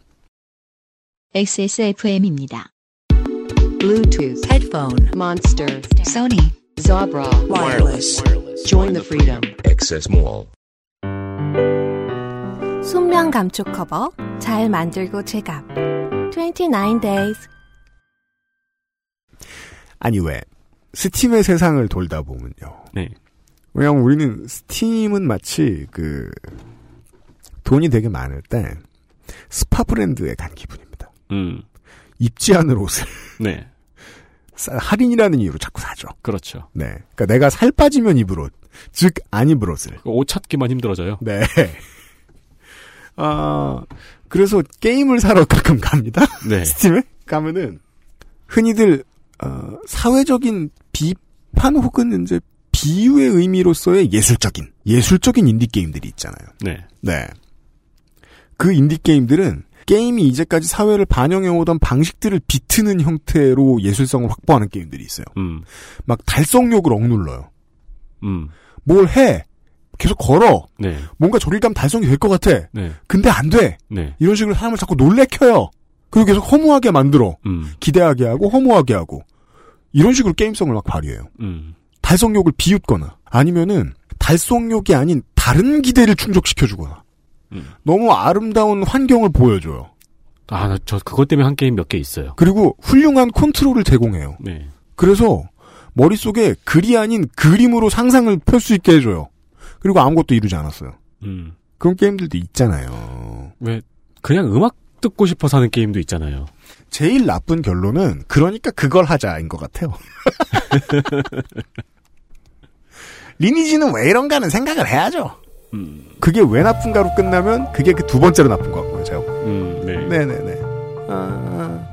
XSFM입니다. Bluetooth, headphone, Monster, Sony, Zabra, wireless. Join the freedom. Access Mall. 순면 감촉 커버 잘 만들고 제값 29 days 아니 왜 스팀의 세상을 돌다 보면요. 네. 왜냐면 우리는 스팀은 마치 그 돈이 되게 많을 때 스파 브랜드에 간 기분입니다. 음. 입지 않을 옷을 네. 싸- 할인이라는 이유로 자꾸 사죠. 그렇죠. 네. 그러니까 내가 살 빠지면 입을 옷, 즉 안 입을 옷을. 옷 찾기만 힘들어져요. 네. 아 그래서 게임을 사러 가끔 갑니다. 네. 스팀에 가면은 흔히들 어, 사회적인 비판 혹은 이제 비유의 의미로서의 예술적인 예술적인 인디 게임들이 있잖아요. 네. 네. 그 인디 게임들은 게임이 이제까지 사회를 반영해 오던 방식들을 비트는 형태로 예술성을 확보하는 게임들이 있어요. 음. 막 달성욕을 억눌러요. 음. 뭘 해? 계속 걸어. 네. 뭔가 조릴감 달성이 될 것 같아. 네. 근데 안 돼. 네. 이런 식으로 사람을 자꾸 놀래켜요. 그리고 계속 허무하게 만들어. 음. 기대하게 하고 허무하게 하고. 이런 식으로 게임성을 막 발휘해요. 음. 달성욕을 비웃거나 아니면은 달성욕이 아닌 다른 기대를 충족시켜주거나 음. 너무 아름다운 환경을 보여줘요. 아, 나저 그것 때문에 한 게임 몇 개 있어요. 그리고 훌륭한 컨트롤을 제공해요. 네. 그래서 머릿속에 글이 아닌 그림으로 상상을 펼 수 있게 해줘요. 그리고 아무것도 이루지 않았어요. 음. 그런 게임들도 있잖아요. 왜 그냥 음악 듣고 싶어서 하는 게임도 있잖아요. 제일 나쁜 결론은 그러니까 그걸 하자인 것 같아요. 리니지는 왜 이런가는 생각을 해야죠. 음, 그게 왜 나쁜가로 끝나면 그게 그 두 번째로 나쁜 것 같고요, 제가. 음, 네. 네네네. 아,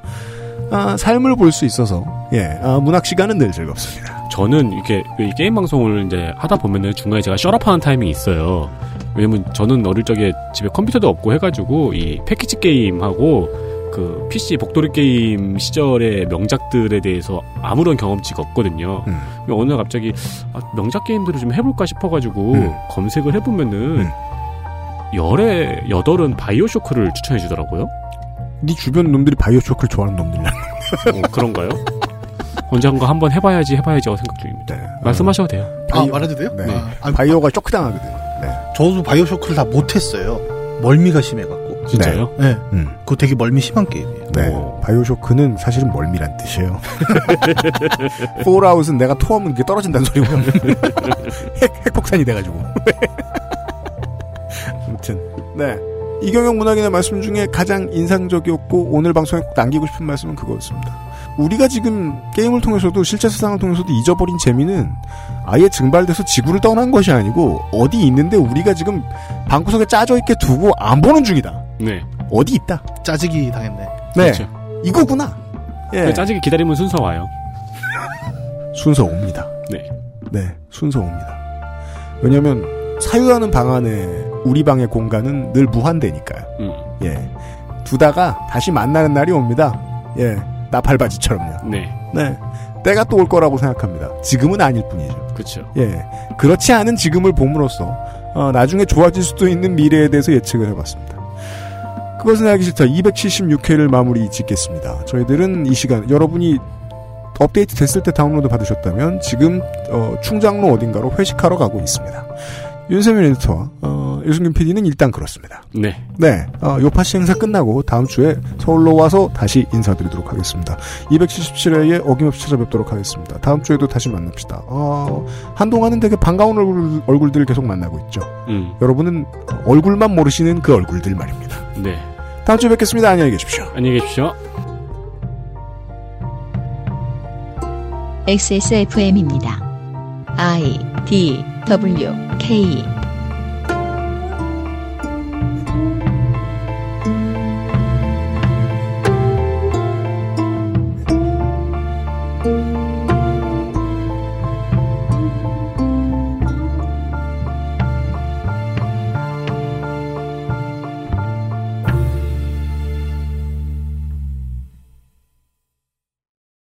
아, 삶을 볼 수 있어서, 예, 아, 문학 시간은 늘 즐겁습니다. 저는 이렇게 이 게임 방송을 이제 하다 보면은 중간에 제가 셔럽하는 타이밍이 있어요. 왜냐면 저는 어릴 적에 집에 컴퓨터도 없고 해가지고 이 패키지 게임하고 그 PC 복도리 게임 시절의 명작들에 대해서 아무런 경험치가 없거든요. 음. 어느 날 갑자기 아, 명작 게임들을 좀 해볼까 싶어가지고 음. 검색을 해보면은 음. 열에 여덟은 바이오쇼크를 추천해주더라고요. 네 주변 놈들이 바이오쇼크를 좋아하는 놈들이야. 어, 그런가요? 언젠가 한번 해봐야지 해봐야지 하고 생각 중입니다. 네. 말씀하셔도 돼요. 아, 말해도 돼요? 네. 아, 아, 바이오가 쇼크 당하거든. 네. 저도 바이오쇼크를 다 못했어요. 멀미가 심해갖고. 진짜요? 네. 음. 그거 되게 멀미 심한 게임이에요. 네. 오. 바이오쇼크는 사실은 멀미란 뜻이에요. 폴아웃은 내가 토하면 이게 떨어진다는 소리고요. 핵, 핵폭탄이 돼가지고. 아무튼, 네. 이경영 문학인의 말씀 중에 가장 인상적이었고 오늘 방송에 꼭 남기고 싶은 말씀은 그거였습니다. 우리가 지금 게임을 통해서도 실제 세상을 통해서도 잊어버린 재미는 아예 증발돼서 지구를 떠난 것이 아니고 어디 있는데 우리가 지금 방구석에 짜져 있게 두고 안 보는 중이다. 네. 어디 있다. 짜지기 당했네. 네. 그렇죠. 이거구나. 예. 그 짜지기 기다리면 순서 와요. 순서 옵니다. 네. 네, 순서 옵니다. 왜냐면 사유하는 방 안에 우리 방의 공간은 늘 무한대니까요. 음. 예. 두다가 다시 만나는 날이 옵니다. 예. 나팔바지처럼요. 네. 네. 때가 또 올 거라고 생각합니다. 지금은 아닐 뿐이죠. 그렇죠. 예. 그렇지 않은 지금을 봄으로써 어, 나중에 좋아질 수도 있는 미래에 대해서 예측을 해봤습니다. 그것은 알기 싫다. 276회를 마무리 짓겠습니다. 저희들은 이 시간 여러분이 업데이트 됐을 때 다운로드 받으셨다면 지금 어, 충장로 어딘가로 회식하러 가고 있습니다. 윤세민 에디터와 어, 유승균 PD는 일단 그렇습니다. 네. 네, 어, 요파시 행사 끝나고 다음 주에 서울로 와서 다시 인사드리도록 하겠습니다. 277회에 어김없이 찾아뵙도록 하겠습니다. 다음 주에도 다시 만납시다. 어, 한동안은 되게 반가운 얼굴, 얼굴들을 계속 만나고 있죠. 음. 여러분은 얼굴만 모르시는 그 얼굴들 말입니다. 네. 다음 주에 뵙겠습니다. 안녕히 계십시오. 안녕히 계십시오. XSFM입니다. I D W K